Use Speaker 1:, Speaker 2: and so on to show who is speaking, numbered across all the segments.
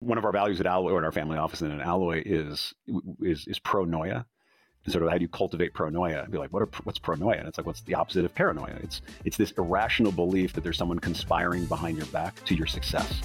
Speaker 1: One of our values at Alloy or in our family office and in Alloy is is is pronoia. And sort of how do you cultivate pronoia? And be like, what are, what's pronoia? And it's like, what's the opposite of paranoia? It's it's this irrational belief that there's someone conspiring behind your back to your success.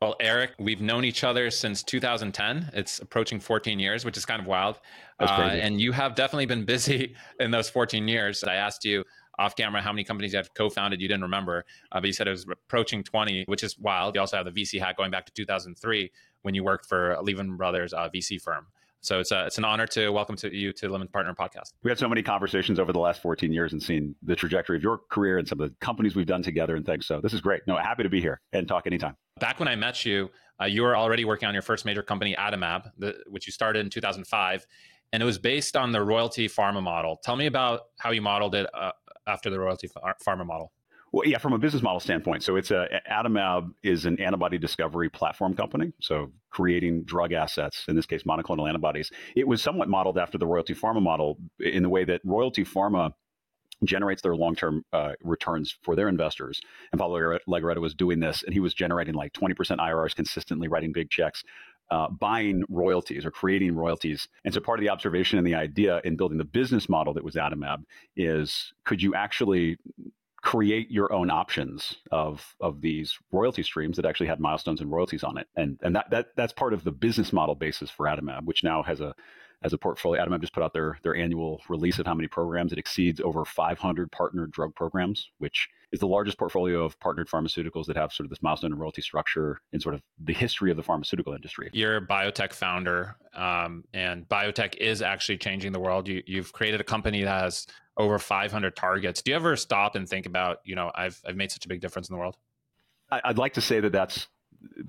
Speaker 2: Well, Errik, we've known each other since 2010. It's approaching 14 years, which is kind of wild.
Speaker 1: That's
Speaker 2: Uh, and you have definitely been busy in those 14 years. I asked you off camera how many companies you have co-founded. You didn't remember, uh, but you said it was approaching 20, which is wild. You also have the VC hat going back to 2003 when you worked for Lehman Brothers uh, VC firm. So it's, a, it's an honor to welcome to you to Limited Partner Podcast.
Speaker 1: We had so many conversations over the last 14 years and seen the trajectory of your career and some of the companies we've done together and things. So this is great. No, happy to be here and talk anytime.
Speaker 2: Back when I met you, uh, you were already working on your first major company, Adimab, the, which you started in 2005, and it was based on the royalty pharma model. Tell me about how you modeled it uh, after the royalty ph- pharma model.
Speaker 1: Well, yeah, from a business model standpoint. So it's a Adimab is an antibody discovery platform company. So creating drug assets, in this case, monoclonal antibodies. It was somewhat modeled after the Royalty Pharma model in the way that Royalty Pharma generates their long-term uh, returns for their investors. And Pablo Legorreta was doing this, and he was generating like 20% IRRs consistently, writing big checks. Uh, buying royalties or creating royalties. And so part of the observation and the idea in building the business model that was Adimab is could you actually create your own options of of these royalty streams that actually had milestones and royalties on it, and and that that that's part of the business model basis for Adimab, which now has a as a portfolio. Adimab just put out their their annual release of how many programs it exceeds over 500 partnered drug programs, which is the largest portfolio of partnered pharmaceuticals that have sort of this milestone and royalty structure in sort of the history of the pharmaceutical industry.
Speaker 2: You're a biotech founder, um, and biotech is actually changing the world. You, you've created a company that has over 500 targets. Do you ever stop and think about, you know, I've I've made such a big difference in the world?
Speaker 1: I, I'd like to say that that's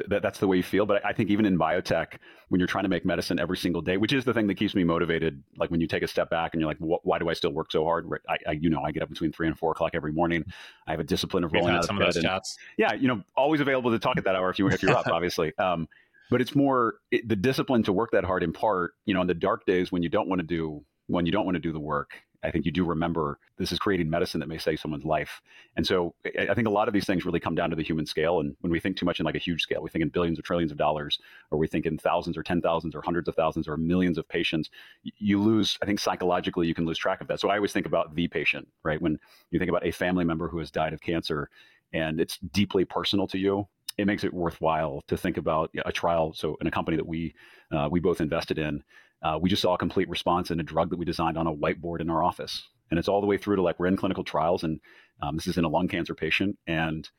Speaker 1: that that's the way you feel. But I think even in biotech, when you're trying to make medicine every single day, which is the thing that keeps me motivated, like when you take a step back and you're like, why do I still work so hard? Right, I, I, you know, I get up between three and four o'clock every morning. I have a discipline of rolling out
Speaker 2: some
Speaker 1: of
Speaker 2: those chats.
Speaker 1: yeah, you know, always available to talk at that hour if you if you're up, obviously. Um, but it's more it, the discipline to work that hard. In part, you know, in the dark days when you don't want to do when you don't want to do the work. I think you do remember this is creating medicine that may save someone's life. And so I think a lot of these things really come down to the human scale. And when we think too much in like a huge scale, we think in billions or trillions of dollars, or we think in thousands or ten thousands or hundreds of thousands or millions of patients, you lose, I think psychologically, you can lose track of that. So I always think about the patient, right? When you think about a family member who has died of cancer and it's deeply personal to you, it makes it worthwhile to think about a trial. So in a company that we uh, we both invested in, uh, we just saw a complete response in a drug that we designed on a whiteboard in our office, and it's all the way through to like we're in clinical trials, and um, this is in a lung cancer patient, and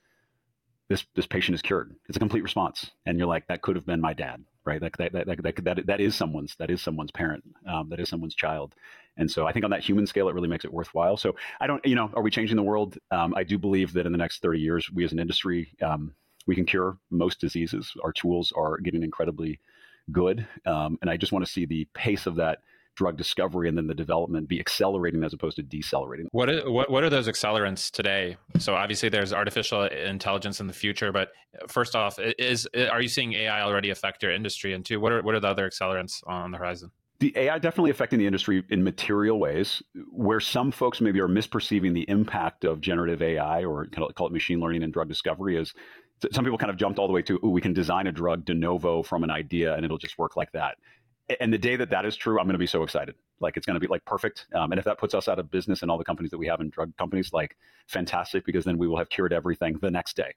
Speaker 1: this this patient is cured. It's a complete response, and you're like, that could have been my dad, right? That that that that that, that, is someone's that is someone's parent, um, that is someone's child, and so I think on that human scale, it really makes it worthwhile. So I don't, you know, are we changing the world? Um, I do believe that in the next 30 years, we as an industry, um, we can cure most diseases. Our tools are getting incredibly good, um, and I just want to see the pace of that drug discovery and then the development be accelerating as opposed to decelerating.
Speaker 2: What are, what what are those accelerants today? So obviously there's artificial intelligence in the future, but first off, is are you seeing AI already affect your industry? And two, what are what are the other accelerants on the horizon?
Speaker 1: The AI definitely affecting the industry in material ways, where some folks maybe are misperceiving the impact of generative AI or kind of call it machine learning and drug discovery is some people kind of jumped all the way to, ooh, we can design a drug de novo from an idea and it'll just work like that. And the day that that is true, I'm going to be so excited. Like it's going to be like perfect. Um, and if that puts us out of business and all the companies that we have in drug companies, like fantastic, because then we will have cured everything the next day.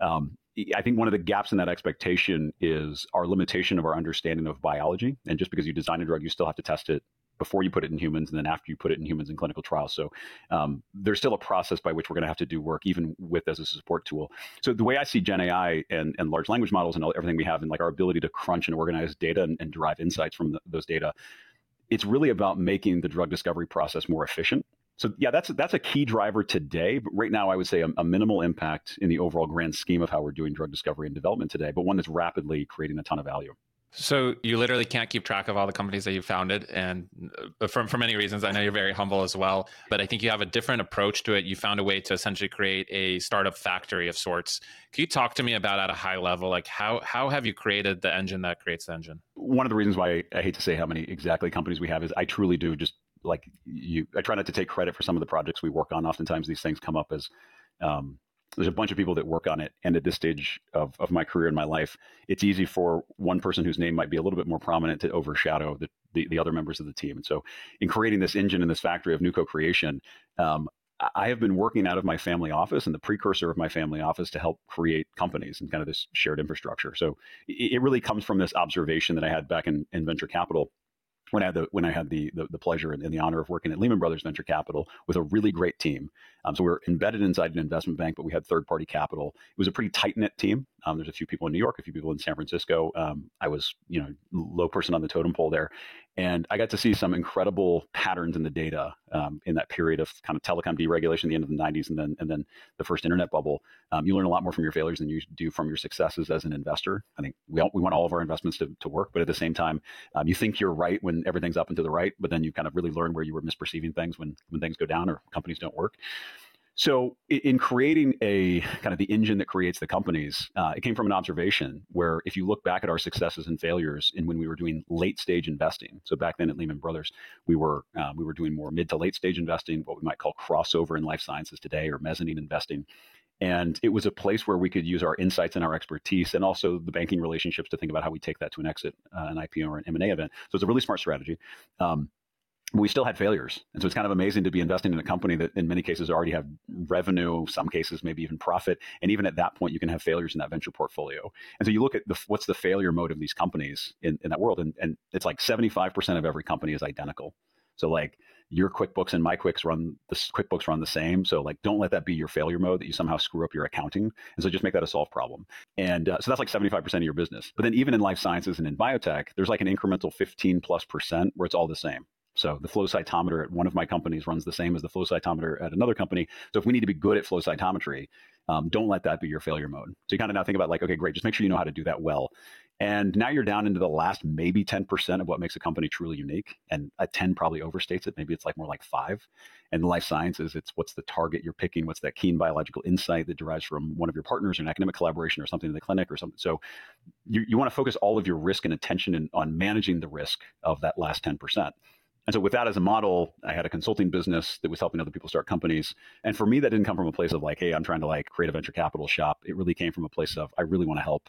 Speaker 1: Um, I think one of the gaps in that expectation is our limitation of our understanding of biology. And just because you design a drug, you still have to test it before you put it in humans and then after you put it in humans in clinical trials. So um, there's still a process by which we're going to have to do work, even with as a support tool. So the way I see Gen AI and, and large language models and all, everything we have, and like our ability to crunch and organize data and, and derive insights from the, those data, it's really about making the drug discovery process more efficient. So yeah, that's that's a key driver today. But right now, I would say a, a, minimal impact in the overall grand scheme of how we're doing drug discovery and development today, but one that's rapidly creating a ton of value.
Speaker 2: So you literally can't keep track of all the companies that you've founded, and uh, for for many reasons, I know you're very humble as well. But I think you have a different approach to it. You found a way to essentially create a startup factory of sorts. Can you talk to me about at a high level, like how how have you created the engine that creates the engine?
Speaker 1: One of the reasons why I hate to say how many exactly companies we have is I truly do just like you, I try not to take credit for some of the projects we work on. Oftentimes these things come up as um, there's a bunch of people that work on it. And at this stage of, of my career and my life, it's easy for one person whose name might be a little bit more prominent to overshadow the, the, the other members of the team. And so in creating this engine and this factory of new co-creation, um, I have been working out of my family office and the precursor of my family office to help create companies and kind of this shared infrastructure. So it, really comes from this observation that I had back in, in venture capital when I had the when I had the the, the pleasure and, the honor of working at Lehman Brothers Venture Capital with a really great team. Um, so we were embedded inside an investment bank, but we had third party capital. It was a pretty tight knit team. Um, there's a few people in New York, a few people in San Francisco. Um, I was you know low person on the totem pole there, and I got to see some incredible patterns in the data um, in that period of kind of telecom deregulation, the end of the 90s, and then and then the first internet bubble. Um, you learn a lot more from your failures than you do from your successes as an investor. I think we all, we want all of our investments to, to work, but at the same time, um, you think you're right when everything's up and to the right, but then you kind of really learn where you were misperceiving things when when things go down or companies don't work. So, in creating a kind of the engine that creates the companies, uh, it came from an observation where if you look back at our successes and failures, in when we were doing late stage investing, so back then at Lehman Brothers, we were uh, we were doing more mid to late stage investing, what we might call crossover in life sciences today, or mezzanine investing. And it was a place where we could use our insights and our expertise, and also the banking relationships to think about how we take that to an exit, uh, an IPO, or an M and A event. So it's a really smart strategy. Um, we still had failures. And so it's kind of amazing to be investing in a company that in many cases already have revenue, some cases maybe even profit. And even at that point, you can have failures in that venture portfolio. And so you look at the, what's the failure mode of these companies in, in that world. And, and it's like 75% of every company is identical. So like your QuickBooks and my Quicks run the QuickBooks run the same. So like don't let that be your failure mode that you somehow screw up your accounting. And so just make that a solved problem. And uh, so that's like 75% of your business. But then even in life sciences and in biotech, there's like an incremental 15 plus percent where it's all the same. So the flow cytometer at one of my companies runs the same as the flow cytometer at another company. So if we need to be good at flow cytometry, um, don't let that be your failure mode. So you kind of now think about like, okay, great, just make sure you know how to do that well. And now you're down into the last maybe 10% of what makes a company truly unique. And a 10 probably overstates it. Maybe it's like more like five. And life sciences, it's what's the target you're picking, what's that keen biological insight that derives from one of your partners, or an academic collaboration or something in the clinic or something. So you, you want to focus all of your risk and attention in, on managing the risk of that last 10%. And so with that as a model, I had a consulting business that was helping other people start companies. And for me, that didn't come from a place of like, hey, I'm trying to like create a venture capital shop. It really came from a place of I really want to help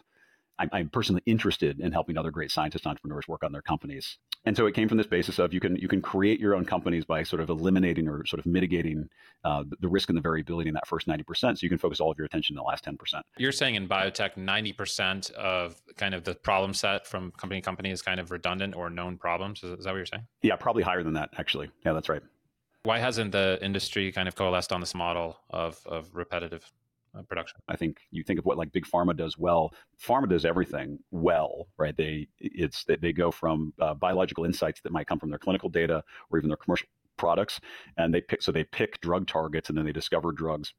Speaker 1: I'm, I'm, personally interested in helping other great scientists entrepreneurs work on their companies. And so it came from this basis of you can you can create your own companies by sort of eliminating or sort of mitigating uh, the risk and the variability in that first 90% so you can focus all of your attention in the last 10%
Speaker 2: you're saying in biotech 90% of kind of the problem set from company to company is kind of redundant or known problems. Is, is that what you're saying?
Speaker 1: Yeah probably higher than that actually. Yeah that's right.
Speaker 2: Why hasn't the industry kind of coalesced on this model of, of repetitive uh, production.
Speaker 1: I think you think of what like big pharma does well. Pharma does everything well, right? They it's they, they go from uh, biological insights that might come from their clinical data or even their commercial products, and they pick so they pick drug targets and then they discover drugs.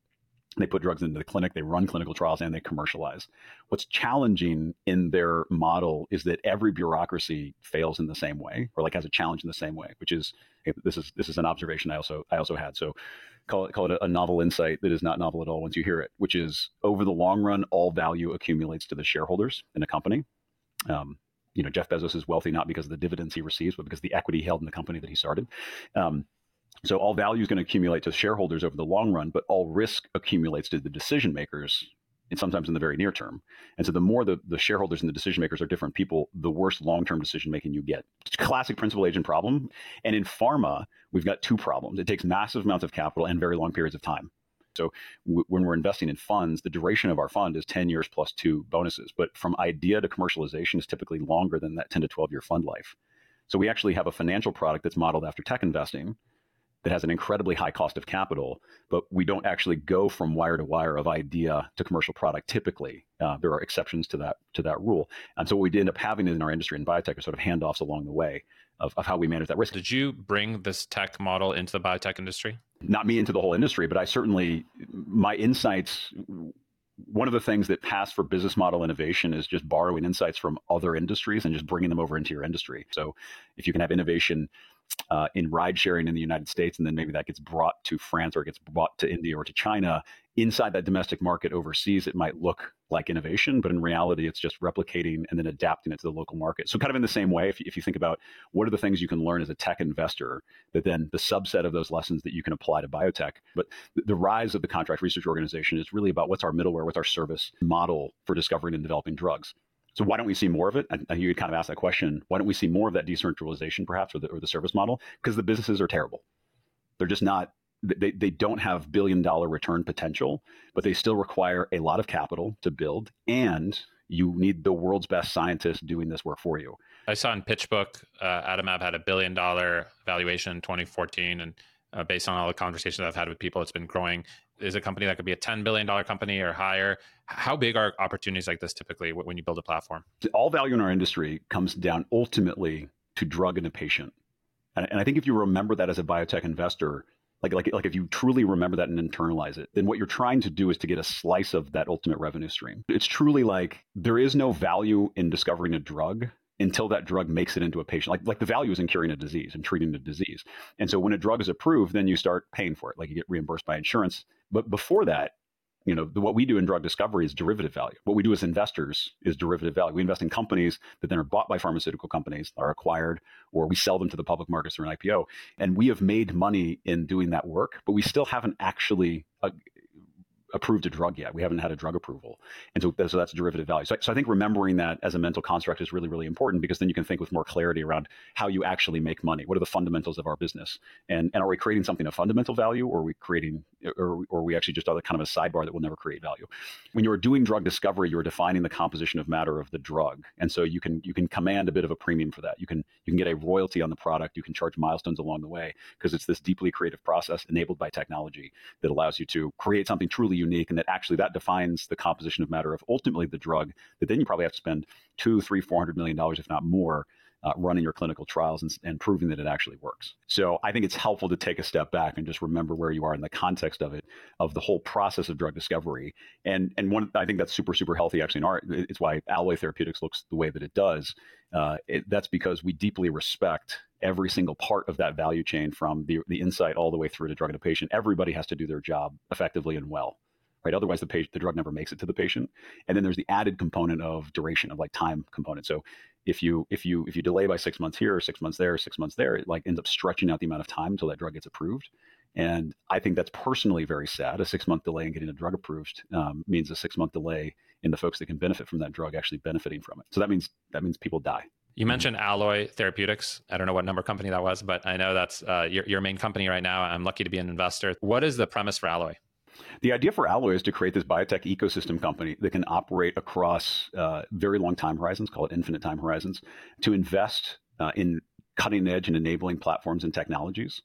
Speaker 1: They put drugs into the clinic, they run clinical trials, and they commercialize. What's challenging in their model is that every bureaucracy fails in the same way, or like has a challenge in the same way, which is this is this is an observation I also I also had. So call it call it a, novel insight that is not novel at all once you hear it, which is over the long run, all value accumulates to the shareholders in a company. Um, you know, Jeff Bezos is wealthy not because of the dividends he receives, but because the equity held in the company that he started. Um, so all value is going to accumulate to shareholders over the long run, but all risk accumulates to the decision makers and sometimes in the very near term. And so the more the, the shareholders and the decision makers are different people, the worse long-term decision making you get. Classic principal agent problem. And in pharma, we've got two problems. It takes massive amounts of capital and very long periods of time. So w- when we're investing in funds, the duration of our fund is 10 years plus two bonuses. But from idea to commercialization is typically longer than that 10 to 12 year fund life. So we actually have a financial product that's modeled after tech investing that has an incredibly high cost of capital, but we don't actually go from wire to wire of idea to commercial product. Typically, uh, there are exceptions to that to that rule, and so what we end up having in our industry in biotech are sort of handoffs along the way of, of how we manage that risk.
Speaker 2: Did you bring this tech model into the biotech industry?
Speaker 1: Not me into the whole industry, but I certainly my insights one of the things that pass for business model innovation is just borrowing insights from other industries and just bringing them over into your industry. So if you can have innovation uh, in ride sharing in the United States, and then maybe that gets brought to France or gets brought to India or to China, inside that domestic market overseas, it might look like innovation, but in reality, it's just replicating and then adapting it to the local market. So, kind of in the same way, if, if you think about what are the things you can learn as a tech investor, that then the subset of those lessons that you can apply to biotech. But the rise of the contract research organization is really about what's our middleware, what's our service model for discovering and developing drugs. So why don't we see more of it? And you kind of ask that question. Why don't we see more of that decentralization, perhaps, or the, or the service model? Because the businesses are terrible. They're just not they, they don't have billion dollar return potential, but they still require a lot of capital to build. And you need the world's best scientists doing this work for you.
Speaker 2: I saw in PitchBook, uh, Adimab had a billion dollar valuation in 2014. And uh, based on all the conversations I've had with people, it's been growing. Is a company that could be a $10 billion company or higher? How big are opportunities like this typically when you build a platform?
Speaker 1: All value in our industry comes down ultimately to drug and a patient. And, and I think if you remember that as a biotech investor, like like like if you truly remember that and internalize it then what you're trying to do is to get a slice of that ultimate revenue stream it's truly like there is no value in discovering a drug until that drug makes it into a patient like like the value is in curing a disease and treating the disease and so when a drug is approved then you start paying for it like you get reimbursed by insurance but before that you know, the, what we do in drug discovery is derivative value. What we do as investors is derivative value. We invest in companies that then are bought by pharmaceutical companies, are acquired, or we sell them to the public markets through an IPO. And we have made money in doing that work, but we still haven't actually approved a drug yet. We haven't had a drug approval. And so, so that's derivative value. So, so I think remembering that as a mental construct is really, really important because then you can think with more clarity around how you actually make money. What are the fundamentals of our business? And, and are we creating something of fundamental value or are we creating, or, or are we actually just other kind of a sidebar that will never create value? When you're doing drug discovery, you're defining the composition of matter of the drug. And so you can, you can command a bit of a premium for that. You can, you can get a royalty on the product. You can charge milestones along the way because it's this deeply creative process enabled by technology that allows you to create something truly unique and that actually that defines the composition of matter of ultimately the drug that then you probably have to spend two three four hundred million dollars if not more uh, running your clinical trials and, and, proving that it actually works. So I think it's helpful to take a step back and just remember where you are in the context of it, of the whole process of drug discovery. And and one I think that's super super healthy actually in art. It's why Alloy Therapeutics looks the way that it does. Uh, it, that's because we deeply respect every single part of that value chain from the, the insight all the way through to drug to patient. Everybody has to do their job effectively and well right? Otherwise, the patient, the drug never makes it to the patient. And then there's the added component of duration, of like time component. So if you if you if you delay by six months here, or six months there, six months there, it like ends up stretching out the amount of time until that drug gets approved. And I think that's personally very sad. A six month delay in getting a drug approved um, means a six month delay in the folks that can benefit from that drug actually benefiting from it. So that means that means people die.
Speaker 2: You mentioned Alloy Therapeutics. I don't know what number company that was, but I know that's uh, your, your main company right now. I'm lucky to be an investor. What is the premise for Alloy?
Speaker 1: The idea for Alloy is to create this biotech ecosystem company that can operate across uh, very long time horizons, call it infinite time horizons, to invest uh, in cutting edge and enabling platforms and technologies,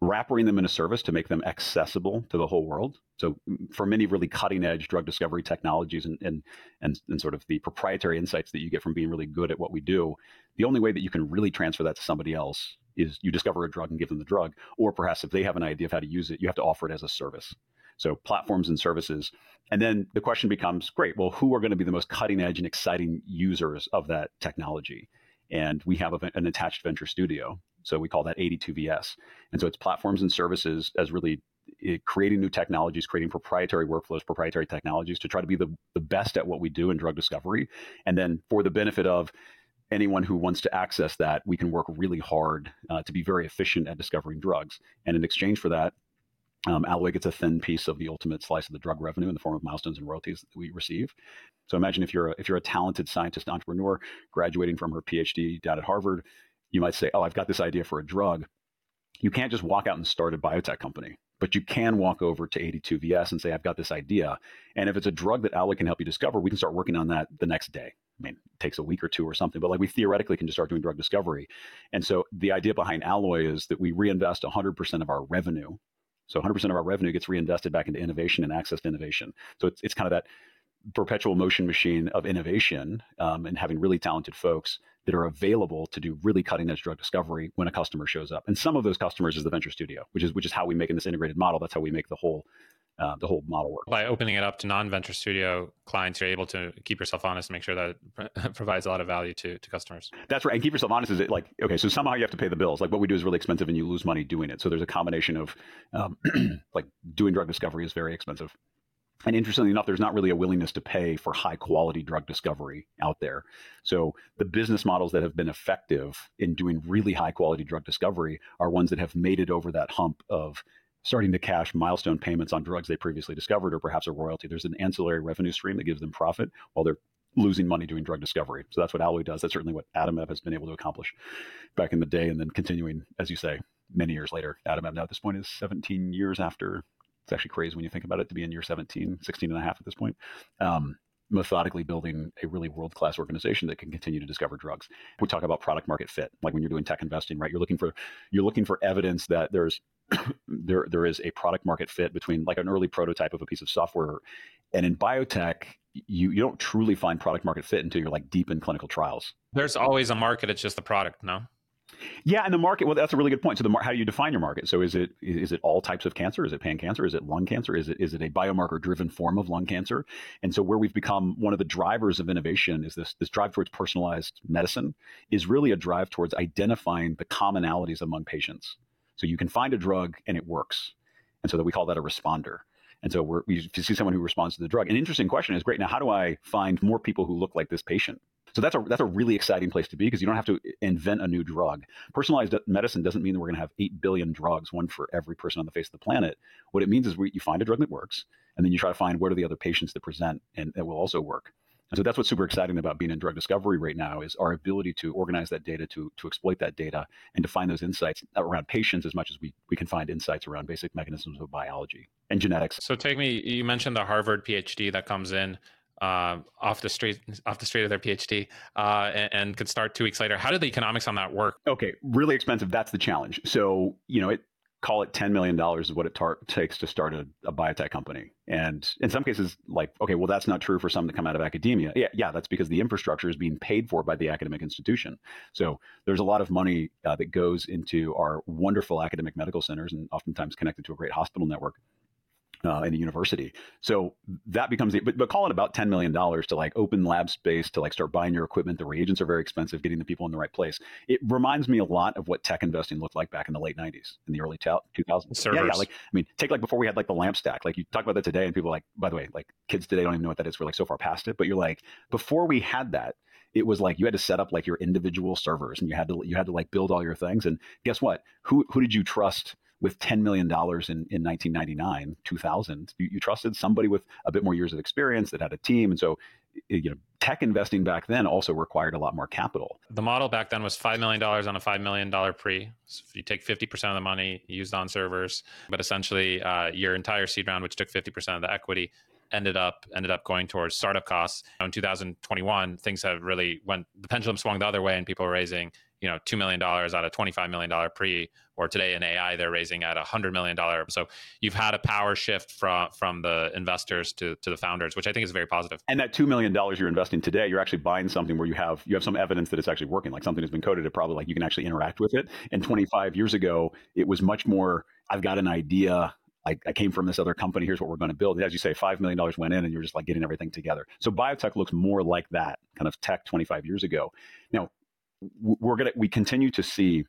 Speaker 1: wrapping them in a service to make them accessible to the whole world. So, mm, for many really cutting edge drug discovery technologies and, and, and, and sort of the proprietary insights that you get from being really good at what we do, the only way that you can really transfer that to somebody else is you discover a drug and give them the drug, or perhaps if they have an idea of how to use it, you have to offer it as a service. So platforms and services. And then the question becomes great, well, who are going to be the most cutting edge and exciting users of that technology? And we have a, an attached venture studio. So we call that 82VS. And so it's platforms and services as really eh, creating new technologies, creating proprietary workflows, proprietary technologies to try to be the, the best at what we do in drug discovery. And then for the benefit of anyone who wants to access that, we can work really hard uh, to be very efficient at discovering drugs. And in exchange for that, um, Alloy gets a thin piece of the ultimate slice of the drug revenue in the form of milestones and royalties that we receive. So imagine if you're a, if you're a talented scientist entrepreneur graduating from her PhD down at Harvard, you might say, "Oh, I've got this idea for a drug." You can't just walk out and start a biotech company, but you can walk over to 82VS and say, "I've got this idea," and if it's a drug that Alloy can help you discover, we can start working on that the next day. I mean, it takes a week or two or something, but like we theoretically can just start doing drug discovery. And so the idea behind Alloy is that we reinvest 100% of our revenue so 100% of our revenue gets reinvested back into innovation and access to innovation. So it's, it's kind of that perpetual motion machine of innovation um, and having really talented folks that are available to do really cutting edge drug discovery when a customer shows up. And some of those customers is the venture studio, which is which is how we make in this integrated model. That's how we make the whole uh, the whole model work.
Speaker 2: By opening it up to non-venture studio clients, you're able to keep yourself honest and make sure that it provides a lot of value to, to customers.
Speaker 1: That's right. And keep yourself honest is it like, okay, so somehow you have to pay the bills. Like what we do is really expensive and you lose money doing it. So there's a combination of um, like doing drug discovery is very expensive And interestingly enough, there's not really a willingness to pay for high quality drug discovery out there. So the business models that have been effective in doing really high quality drug discovery are ones that have made it over that hump of starting to cash milestone payments on drugs they previously discovered or perhaps a royalty. There's an ancillary revenue stream that gives them profit while they're losing money doing drug discovery. So that's what Alloy does. That's certainly what Adimab has been able to accomplish back in the day and then continuing, as you say, many years later. Adimab now at this point is 17 years after it's actually crazy when you think about it to be in year 17, 16 and a half at this point. Um, methodically building a really world-class organization that can continue to discover drugs. We talk about product market fit, like when you're doing tech investing, right? You're looking for you're looking for evidence that there's there there is a product market fit between like an early prototype of a piece of software and in biotech you you don't truly find product market fit until you're like deep in clinical trials.
Speaker 2: There's always a market, it's just the product, no?
Speaker 1: Yeah, and the market. Well, that's a really good point. So, the how do you define your market? So, is it is it all types of cancer? Is it pan cancer? Is it lung cancer? Is it is it a biomarker driven form of lung cancer? And so, where we've become one of the drivers of innovation is this this drive towards personalized medicine is really a drive towards identifying the commonalities among patients. So, you can find a drug and it works, and so that we call that a responder. And so, we're, we see someone who responds to the drug. An interesting question is, great. Now, how do I find more people who look like this patient? So that's a that's a really exciting place to be because you don't have to invent a new drug. Personalized medicine doesn't mean that we're going to have eight billion drugs, one for every person on the face of the planet. What it means is we, you find a drug that works, and then you try to find what are the other patients that present and that will also work. And so that's what's super exciting about being in drug discovery right now is our ability to organize that data, to, to exploit that data, and to find those insights around patients as much as we, we can find insights around basic mechanisms of biology and genetics.
Speaker 2: So take me, you mentioned the Harvard PhD that comes in uh, off the street off the street of their PhD uh, and, and, could start two weeks later. How did the economics on that work?
Speaker 1: Okay, really expensive. That's the challenge. So you know, it call it ten million dollars is what it tar- takes to start a, a, biotech company. And in some cases, like okay, well that's not true for some that come out of academia. Yeah, yeah, that's because the infrastructure is being paid for by the academic institution. So there's a lot of money uh, that goes into our wonderful academic medical centers and oftentimes connected to a great hospital network uh, in a university. So that becomes the, but, but call it about $10 million to like open lab space to like start buying your equipment. The reagents are very expensive, getting the people in the right place. It reminds me a lot of what tech investing looked like back in the late 90s, in the early 2000s.
Speaker 2: Servers. Yeah,
Speaker 1: yeah. Like, I mean, take like before we had like the lamp stack, like you talk about that today and people like, by the way, like kids today don't even know what that is. We're like so far past it, but you're like, before we had that, it was like you had to set up like your individual servers and you had to, you had to like build all your things. And guess what? Who, who did you trust? With $10 million in, in 1999, 2000. You, you, trusted somebody with a bit more years of experience that had a team. And so, you know, tech investing back then also required a lot more capital.
Speaker 2: The model back then was $5 million on a $5 million pre. So you take 50% of the money used on servers, but essentially uh, your entire seed round, which took 50% of the equity, ended up ended up going towards startup costs. In 2021, things have really went the pendulum swung the other way, and people are raising you know, $2 million out of $25 million pre, or today in AI, they're raising at $100 million. So you've had a power shift from, from the investors to, to the founders, which I think is very positive.
Speaker 1: And that $2 million you're investing today, you're actually buying something where you have, you have some evidence that it's actually working, like something has been coded, it probably like you can actually interact with it. And 25 years ago, it was much more, I've got an idea, I, I, came from this other company. Here's what we're going to build. As you say, $5 million went in and you're just like getting everything together. So biotech looks more like that kind of tech 25 years ago. Now, we're going to we continue to see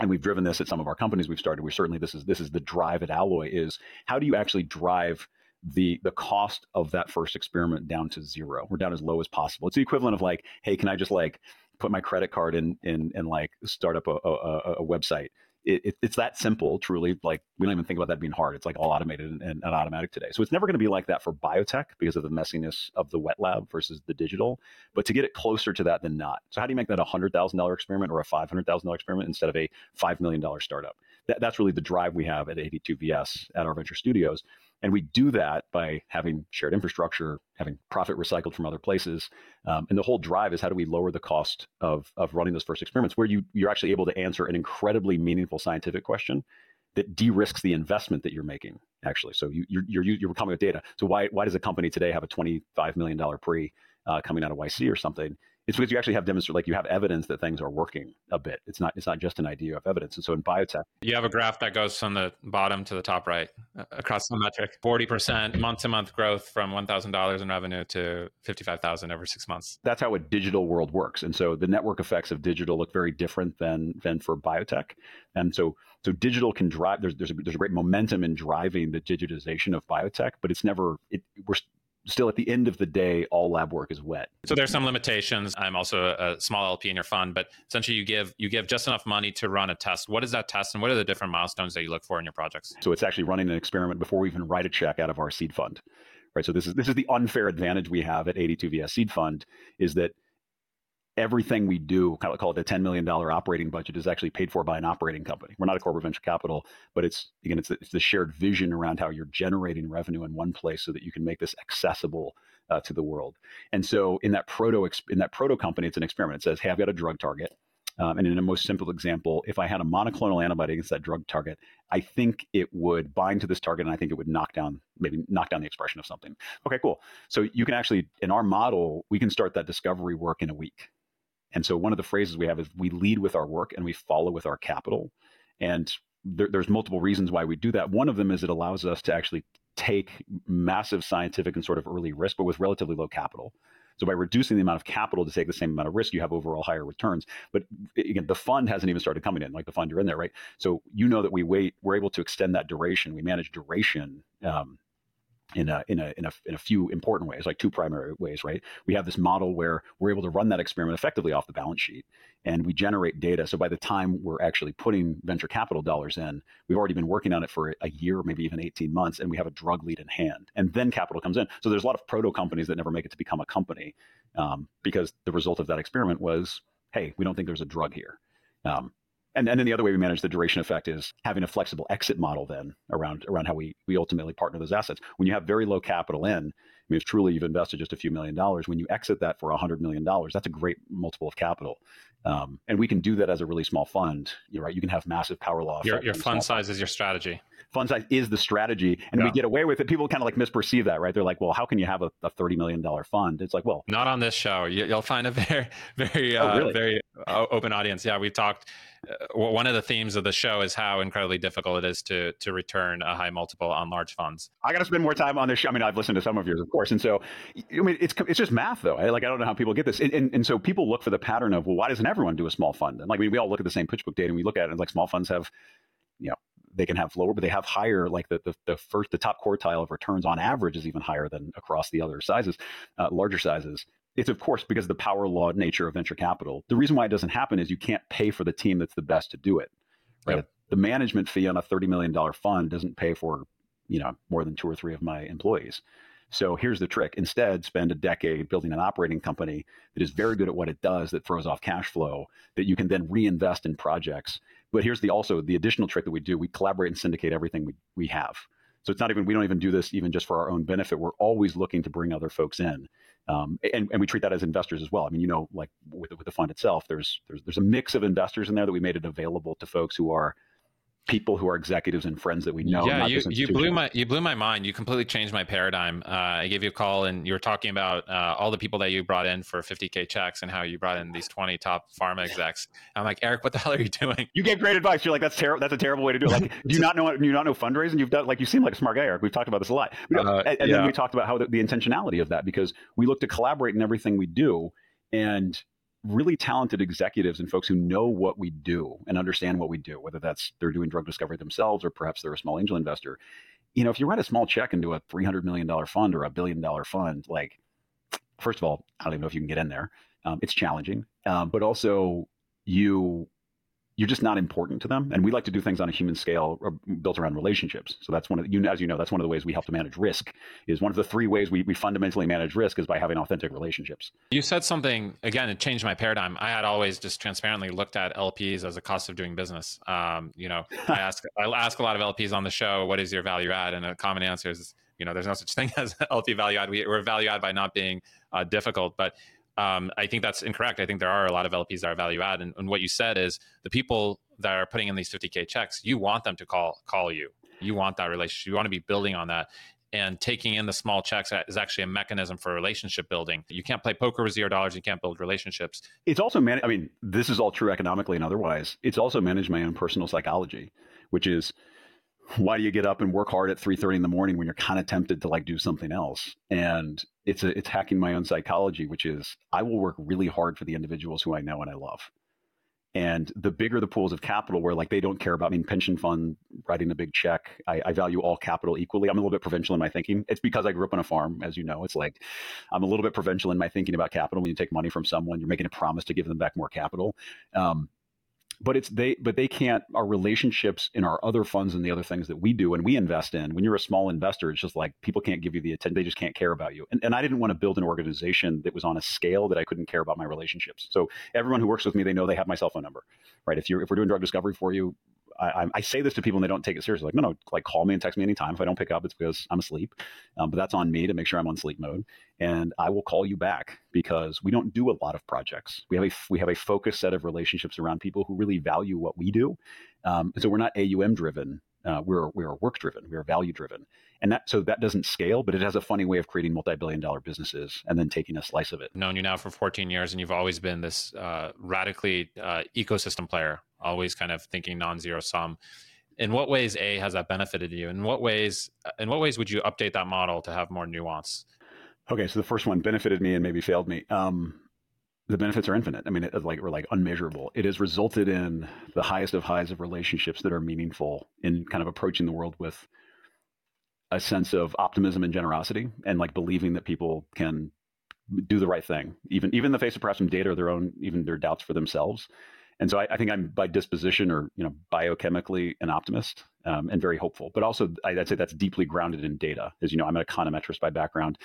Speaker 1: and we've driven this at some of our companies we've started we certainly this is this is the drive at Alloy is how do you actually drive the the cost of that first experiment down to zero or down as low as possible? It's the equivalent of like hey can i just like put my credit card in in and like start up a, a, a website it, it, it's that simple, truly. Like we don't even think about that being hard. It's like all automated and, and, and automatic today. So it's never going to be like that for biotech because of the messiness of the wet lab versus the digital. But to get it closer to that than not. So how do you make that a hundred thousand dollar experiment or a five hundred thousand dollar experiment instead of a five million dollar startup? That, that's really the drive we have at 82VS at our venture studios. And we do that by having shared infrastructure, having profit recycled from other places. Um, and the whole drive is how do we lower the cost of, of running those first experiments where you, you're actually able to answer an incredibly meaningful scientific question that de-risks the investment that you're making actually. So you, you're, you're, you're coming with data. So why, why does a company today have a $25 million pre uh, coming out of YC or something? It's because you actually have demonstrated, like you have evidence that things are working a bit. It's not, it's not just an idea of evidence. And so in biotech,
Speaker 2: you have a graph that goes from the bottom to the top right uh, across the metric 40% month to month growth from $1,000 in revenue to 55,000 over six months.
Speaker 1: That's how a digital world works. And so the network effects of digital look very different than, than for biotech. And so, so digital can drive, there's, there's a, there's a great momentum in driving the digitization of biotech, but it's never, it, we're, still at the end of the day, all lab work is wet.
Speaker 2: So there's some limitations. I'm also a small LP in your fund, but essentially you give you give just enough money to run a test. What is that test, and what are the different milestones that you look for in your projects?
Speaker 1: So it's actually running an experiment before we even write a check out of our seed fund, right? So this is this is the unfair advantage we have at 82VS Seed Fund is that everything we do, kind of call it the $10 million operating budget, is actually paid for by an operating company. We're not a corporate venture capital, but it's again, it's the, it's the shared vision around how you're generating revenue in one place so that you can make this accessible uh, to the world. And so in that proto in that proto company, it's an experiment. It says, "Hey, I've got a drug target." Um, and in a most simple example, if I had a monoclonal antibody against that drug target, I think it would bind to this target and I think it would knock down, maybe knock down the expression of something. Okay, cool. So you can actually, in our model, we can start that discovery work in a week. And so one of the phrases we have is we lead with our work and we follow with our capital. And there, there's multiple reasons why we do that. One of them is it allows us to actually take massive scientific and sort of early risk, but with relatively low capital. So by reducing the amount of capital to take the same amount of risk, you have overall higher returns. But again, the fund hasn't even started coming in, like the fund you're in there, right? So you know that we wait, we're able to extend that duration. We manage duration um, in a, in a in a in a few important ways, like two primary ways, right? We have this model where we're able to run that experiment effectively off the balance sheet, and we generate data. So by the time we're actually putting venture capital dollars in, we've already been working on it for a year, maybe even 18 months, and we have a drug lead in hand, and then capital comes in. So there's a lot of proto companies that never make it to become a company um, because the result of that experiment was, hey, we don't think there's a drug here. Um, and, and then the other way we manage the duration effect is having a flexible exit model then around around how we we ultimately partner those assets. When you have very low capital in, I mean, if truly you've invested just a few million dollars, when you exit that for a hundred million dollars, that's a great multiple of capital. Um, and we can do that as a really small fund. You're right. You can have massive power law.
Speaker 2: Your, your fund size fund. is your strategy.
Speaker 1: Fund size is the strategy, and yeah. we get away with it. People kind of like misperceive that, right? They're like, "Well, how can you have a, a thirty million dollar fund?" It's like, well,
Speaker 2: not on this show. You, will find a very, very, oh, uh, really? very uh, open audience. Yeah, we've talked uh, one of the themes of the show is how incredibly difficult it is to to return a high multiple on large funds.
Speaker 1: I got to spend more time on this show. I mean, I've listened to some of yours, of course, and so I mean, it's it's just math, though. Like I don't know how people get this, and, and, and so people look for the pattern of well, why doesn't everyone do a small fund? And like I mean, we all look at the same PitchBook data, and we look at it, and like small funds have, they can have lower, but they have higher, like the, the, the, first, the top quartile of returns on average is even higher than across the other sizes, uh, larger sizes. It's of course because of the power law nature of venture capital. The reason why it doesn't happen is you can't pay for the team that's the best to do it. Right. Yep. The management fee on a $30 million fund doesn't pay for, you know, more than two or three of my employees. So here's the trick. Instead, spend a decade building an operating company that is very good at what it does, that throws off cash flow, that you can then reinvest in projects. But here's the also the additional trick that we do. We collaborate and syndicate everything we, we have. So it's not even we don't even do this even just for our own benefit. We're always looking to bring other folks in, um, and and we treat that as investors as well. I mean, you know, like with with the fund itself, there's there's there's a mix of investors in there that we made it available to folks who are people who are executives and friends that we know.
Speaker 2: Yeah, you, you blew my you blew my mind. You completely changed my paradigm. Uh, I gave you a call and you were talking about uh, all the people that you brought in for 50k checks and how you brought in these 20 top pharma execs. I'm like, Errik, what the hell are you doing?
Speaker 1: You gave great advice. You're like, that's terrible. That's a terrible way to do it. Like, do you not know? Do you not know fundraising? You've done like you seem like a smart guy, Errik. We've talked about this a lot. Uh, and, and yeah. then we talked about how the, the intentionality of that because we look to collaborate in everything we do and really talented executives and folks who know what we do and understand what we do, whether that's they're doing drug discovery themselves or perhaps they're a small angel investor. You know, if you write a small check into a $300 million fund or a billion dollar fund, like, first of all, I don't even know if you can get in there. Um, it's challenging. Um, but also, you you're just not important to them. And we like to do things on a human scale uh, built around relationships. So that's one of the, you, as you know, that's one of the ways we help to manage risk is one of the three ways we, we fundamentally manage risk is by having authentic relationships.
Speaker 2: You said something, again, it changed my paradigm. I had always just transparently looked at LPs as a cost of doing business. Um, you know, I ask, I ask a lot of LPs on the show, what is your value add? And a common answer is, you know, there's no such thing as LP value add. We, are value add by not being uh, difficult, but um, I think that's incorrect. I think there are a lot of LPs that are value add, and, and, what you said is the people that are putting in these 50k checks, you want them to call call you. You want that relationship. You want to be building on that. and taking in the small checks is actually a mechanism for relationship building. You can't play poker with zero dollars. You can't build relationships.
Speaker 1: It's also man. I mean, this is all true economically and otherwise. It's also managed my own personal psychology, which is why do you get up and work hard at 3.30 in the morning when you're kind of tempted to like do something else? And it's a, it's hacking my own psychology which is i will work really hard for the individuals who i know and i love. And the bigger the pools of capital where like they don't care about I mean pension fund writing a big check I, I, value all capital equally. I'm a little bit provincial in my thinking. It's because i grew up on a farm as you know. It's like i'm a little bit provincial in my thinking about capital. When you take money from someone you're making a promise to give them back more capital. Um, but it's they but they can't our relationships in our other funds and the other things that we do and we invest in when you're a small investor it's just like people can't give you the attention they just can't care about you. And, and i didn't want to build an organization that was on a scale that i couldn't care about my relationships. So everyone who works with me they know they have my cell phone number right? If you're if we're doing drug discovery for you I, I, say this to people and they don't take it seriously. Like, no, no, like call me and text me anytime. If I don't pick up, it's because I'm asleep. Um, but that's on me to make sure I'm on sleep mode. And I will call you back because we don't do a lot of projects. We have a we have a focused set of relationships around people who really value what we do. Um, so we're not AUM driven. Uh, we're we're work driven. We're value driven, and that so that doesn't scale, but it has a funny way of creating multi billion dollar businesses and then taking a slice of it.
Speaker 2: Known you now for 14 years, and you've always been this uh, radically uh, ecosystem player always kind of thinking non-zero sum. In what ways, A, has that benefited you? In what ways, in what ways would you update that model to have more nuance?
Speaker 1: Okay, so the first one benefited me and maybe failed me. Um, the benefits are infinite. I mean, it, like we're like unmeasurable. It has resulted in the highest of highs of relationships that are meaningful in kind of approaching the world with a sense of optimism and generosity, and like believing that people can do the right thing, even even in the face of perhaps some data or their own even their doubts for themselves. And so I, I, think I'm by disposition or you know biochemically an optimist um, and very hopeful. But also I'd say that's deeply grounded in data. As you know, I'm an econometrist by background,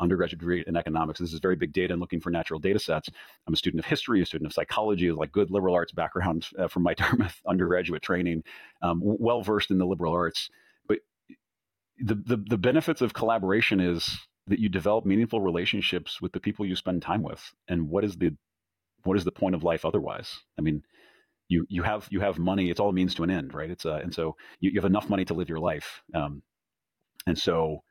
Speaker 1: undergraduate degree in economics. This is very big data and looking for natural data sets. I'm a student of history, a student of psychology, like good liberal arts background uh, from my Dartmouth undergraduate training, um, well versed in the liberal arts. But the, the the benefits of collaboration is that you develop meaningful relationships with the people you spend time with. And what is the what is the point of life otherwise? I mean, you you have you have money. It's all a means to an end, right? It's uh, and so you, you have enough money to live your life. Um, and so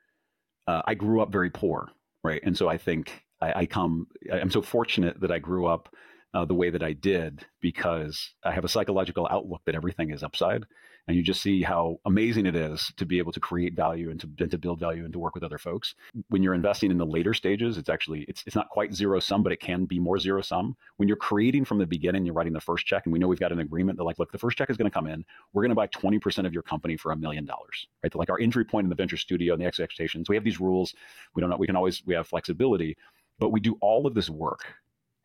Speaker 1: uh, I grew up very poor, right? And so I think I, I come. I'm so fortunate that I grew up uh, the way that I did because I have a psychological outlook that everything is upside. And you just see how amazing it is to be able to create value and to, and to build value and to work with other folks. When you're investing in the later stages it's actually it's, it's not quite zero sum but it can be more zero sum. When you're creating from the beginning you're writing the first check and we know we've got an agreement that like look the first check is going to come in. We're going to buy 20% of your company for a million dollars right? Like our entry point in the venture studio and the expectations we have these rules. We don't know we can always we have flexibility but we do all of this work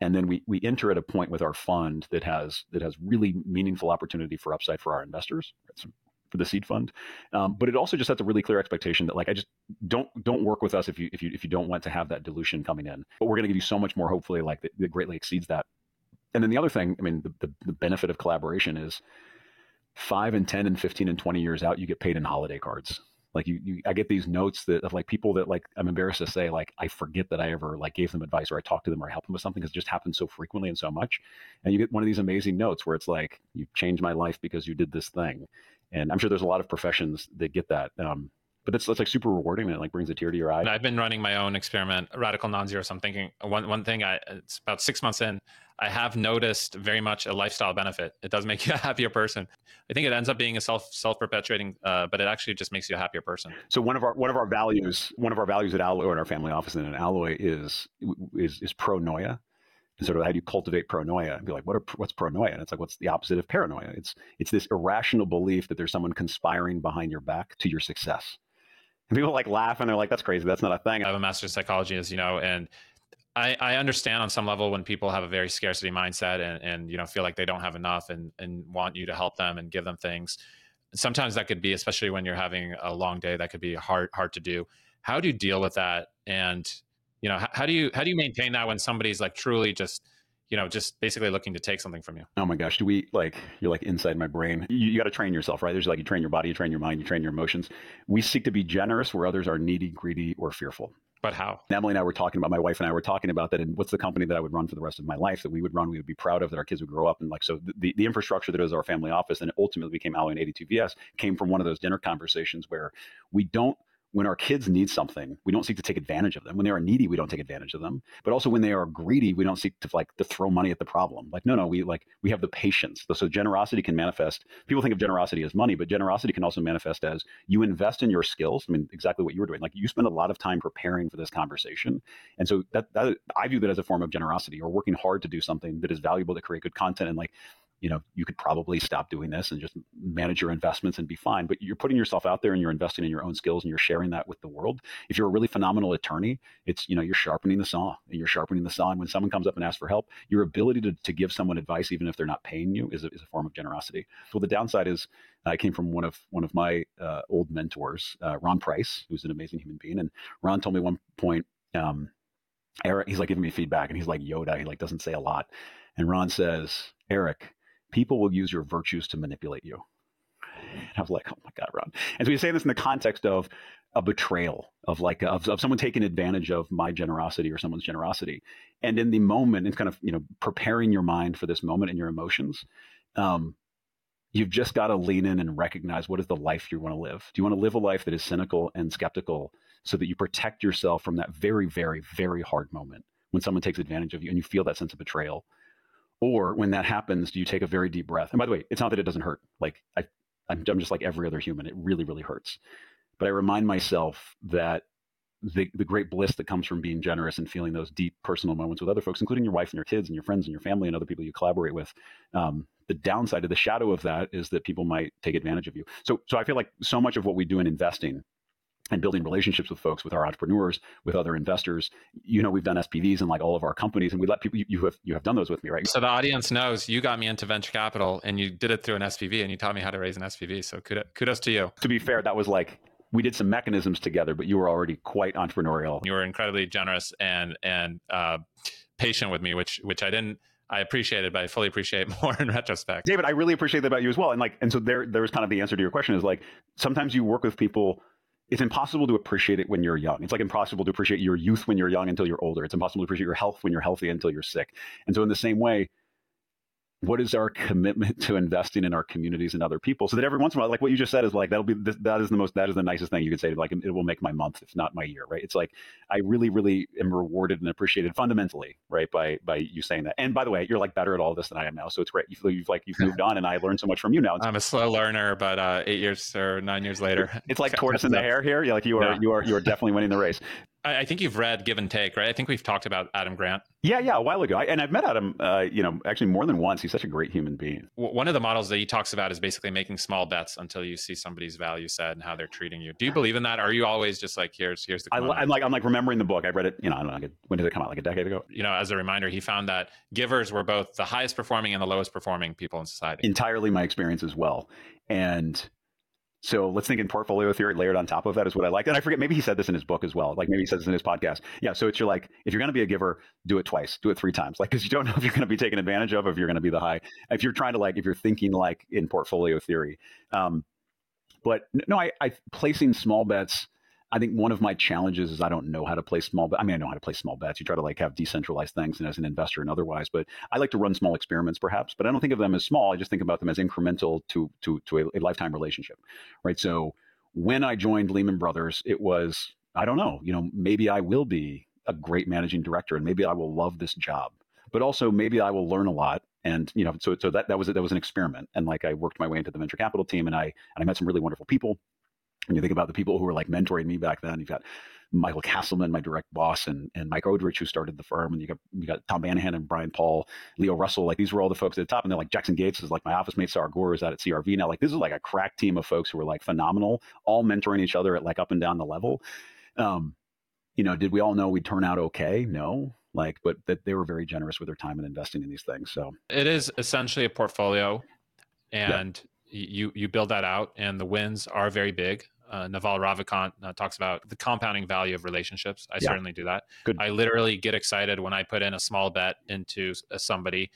Speaker 1: and then we we enter at a point with our fund that has that has really meaningful opportunity for upside for our investors for the seed fund. Um, but it also just sets a really clear expectation that like i just don't don't work with us if you if you if you don't want to have that dilution coming in. But we're going to give you so much more hopefully like that, that greatly exceeds that. And then the other thing i mean the, the, the benefit of collaboration is five and 10 and 15 and 20 years out you get paid in holiday cards like you, you, i get these notes that of like people that like i'm embarrassed to say like i forget that i ever like gave them advice or i talked to them or helped them with something because it just happens so frequently and so much and you get one of these amazing notes where it's like you changed my life because you did this thing and i'm sure there's a lot of professions that get that um, but it's, it's like super rewarding and it like brings a tear to your eye.
Speaker 2: And I've been running my own experiment, radical non-zero. So I'm thinking one, one thing I, it's about six months in, I have noticed very much a lifestyle benefit. It does make you a happier person. I think it ends up being a self self perpetuating, uh, but it actually just makes you a happier person.
Speaker 1: So one of our one of our values, one of our values at Alloy or at our family office and at Alloy is is is pronoia. And sort of how do you cultivate pronoia and be like, what are, what's pronoia? And it's like, what's the opposite of paranoia? It's it's this irrational belief that there's someone conspiring behind your back to your success. And people like laugh and they're like, that's crazy. That's not a thing.
Speaker 2: I have a master's in psychology, as you know, and I, I understand on some level when people have a very scarcity mindset and, and you know feel like they don't have enough and, and want you to help them and give them things. Sometimes that could be, especially when you're having a long day, that could be hard hard to do. How do you deal with that? And you know, how, how do you how do you maintain that when somebody's like truly just you know, just basically looking to take something from you.
Speaker 1: Oh my gosh, do we like you're like inside my brain? You, you got to train yourself, right? There's like you train your body, you train your mind, you train your emotions. We seek to be generous where others are needy, greedy, or fearful.
Speaker 2: But how?
Speaker 1: Emily and I were talking about my wife and I were talking about that and what's the company that I would run for the rest of my life that we would run, we would be proud of, that our kids would grow up and like so the, the infrastructure that is our family office and it ultimately became Alloy and 82VS came from one of those dinner conversations where we don't when our kids need something, we don't seek to take advantage of them. When they are needy, we don't take advantage of them. But also when they are greedy, we don't seek to like to throw money at the problem. Like, no, no, we like we have the patience. So generosity can manifest. People think of generosity as money, but generosity can also manifest as you invest in your skills. I mean, exactly what you were doing. Like you spend a lot of time preparing for this conversation. And so that, that I view that as a form of generosity or working hard to do something that is valuable to create good content and like you know, you could probably stop doing this and just manage your investments and be fine. But you're putting yourself out there and you're investing in your own skills and you're sharing that with the world. If you're a really phenomenal attorney, it's, you know, you're sharpening the saw and you're sharpening the saw. And when someone comes up and asks for help, your ability to, to give someone advice, even if they're not paying you, is a, is a form of generosity. So the downside is I came from one of one of my uh, old mentors, uh, Ron Price, who's an amazing human being. And Ron told me one point, um, Errik, he's like giving me feedback and he's like Yoda. He like doesn't say a lot. And Ron says, Errik, people will use your virtues to manipulate you. And I was like, oh my God, Ron. And so he's saying this in the context of a betrayal of like of, of someone taking advantage of my generosity or someone's generosity. And in the moment, it's kind of, you know, preparing your mind for this moment and your emotions. Um, you've just got to lean in and recognize what is the life you want to live. Do you want to live a life that is cynical and skeptical so that you protect yourself from that very, very, very hard moment when someone takes advantage of you and you feel that sense of betrayal? Or when that happens, do you take a very deep breath? And by the way, it's not that it doesn't hurt. Like I, I'm, I'm just like every other human. It really, really hurts. But I remind myself that the, the great bliss that comes from being generous and feeling those deep personal moments with other folks, including your wife and your kids and your friends and your family and other people you collaborate with. Um, the downside of the shadow of that is that people might take advantage of you. So, so I feel like so much of what we do in investing and building relationships with folks, with our entrepreneurs, with other investors. You know, we've done SPVs in like all of our companies, and we let people. You, you, have you have done those with me, right?
Speaker 2: So the audience knows you got me into venture capital, and you did it through an SPV, and you taught me how to raise an SPV. So kudos, kudos to you.
Speaker 1: To be fair, that was like we did some mechanisms together, but you were already quite entrepreneurial.
Speaker 2: You were incredibly generous and and uh, patient with me, which which I didn't. I appreciate it, but I fully appreciate more in retrospect.
Speaker 1: David, I really appreciate that about you as well. And like, and so there, there's kind of the answer to your question is like, sometimes you work with people it's impossible to appreciate it when you're young. It's like impossible to appreciate your youth when you're young until you're older. It's impossible to appreciate your health when you're healthy until you're sick. And so, in the same way, what is our commitment to investing in our communities and other people? So that every once in a while like what you just said is like that'll be that is the most that is the nicest thing you could say. Like it will make my month if not my year right? It's like i really really am rewarded and appreciated fundamentally right by by you saying that. And by the way you're like better at all this than i am now so it's great. You feel you've like you've moved on and i learned so much from you now.
Speaker 2: I'm a slow learner but uh eight years or nine years later.
Speaker 1: It's like tortoise in the hare here. You're like you are yeah. you are you are definitely winning the race
Speaker 2: I, think you've read Give and Take, right? I think we've talked about Adam Grant.
Speaker 1: Yeah, yeah, a while ago, I, and I've met Adam. Uh, you know, actually more than once. He's such a great human being.
Speaker 2: One of the models that he talks about is basically making small bets until you see somebody's value set and how they're treating you. Do you believe in that? Are you always just like, here's here's the?
Speaker 1: I, am like I'm like remembering the book. I read it. You know, I don't know. Like, when did it come out? Like a decade ago.
Speaker 2: You know, as a reminder, he found that givers were both the highest performing and the lowest performing people in society.
Speaker 1: Entirely my experience as well, and so let's think in portfolio theory layered on top of that is what I like. And I forget, maybe he said this in his book as well. Like maybe he says this in his podcast. Yeah. So it's you're like, if you're going to be a giver, do it twice, do it three times. Like, cause you don't know if you're going to be taken advantage of, if you're going to be the high, if you're trying to like, if you're thinking like in portfolio theory. Um, but no, I, I placing small bets I think one of my challenges is I don't know how to play small. I mean, I know how to play small bets. You try to like have decentralized things, and as an investor and otherwise. But I like to run small experiments, perhaps. But I don't think of them as small. I just think about them as incremental to to to a, a lifetime relationship, right? So when I joined Lehman Brothers, it was I don't know. You know, maybe I will be a great managing director, and maybe I will love this job. But also, maybe I will learn a lot and you know so so that that was that was an experiment and like i worked my way into the venture capital team and i and i met some really wonderful people when you think about the people who were like mentoring me back then, you've got Michael Castleman, my direct boss, and and Mike Odrich, who started the firm, and you got you got Tom Banahan and Brian Paul, Leo Russell, like these were all the folks at the top, and they're like Jackson Gates is like my office mate, Sarah Gore is out at CRV now. Like this is like a crack team of folks who were like phenomenal, all mentoring each other at like up and down the level. Um, you know, did we all know we'd turn out okay? No, like, but that they were very generous with their time and investing in these things. So
Speaker 2: it is essentially a portfolio, and yeah. you you build that out, and the wins are very big uh, Naval Ravikant uh, talks about the compounding value of relationships. I yeah. certainly do that. Good. I literally get excited when I put in a small bet into uh, somebody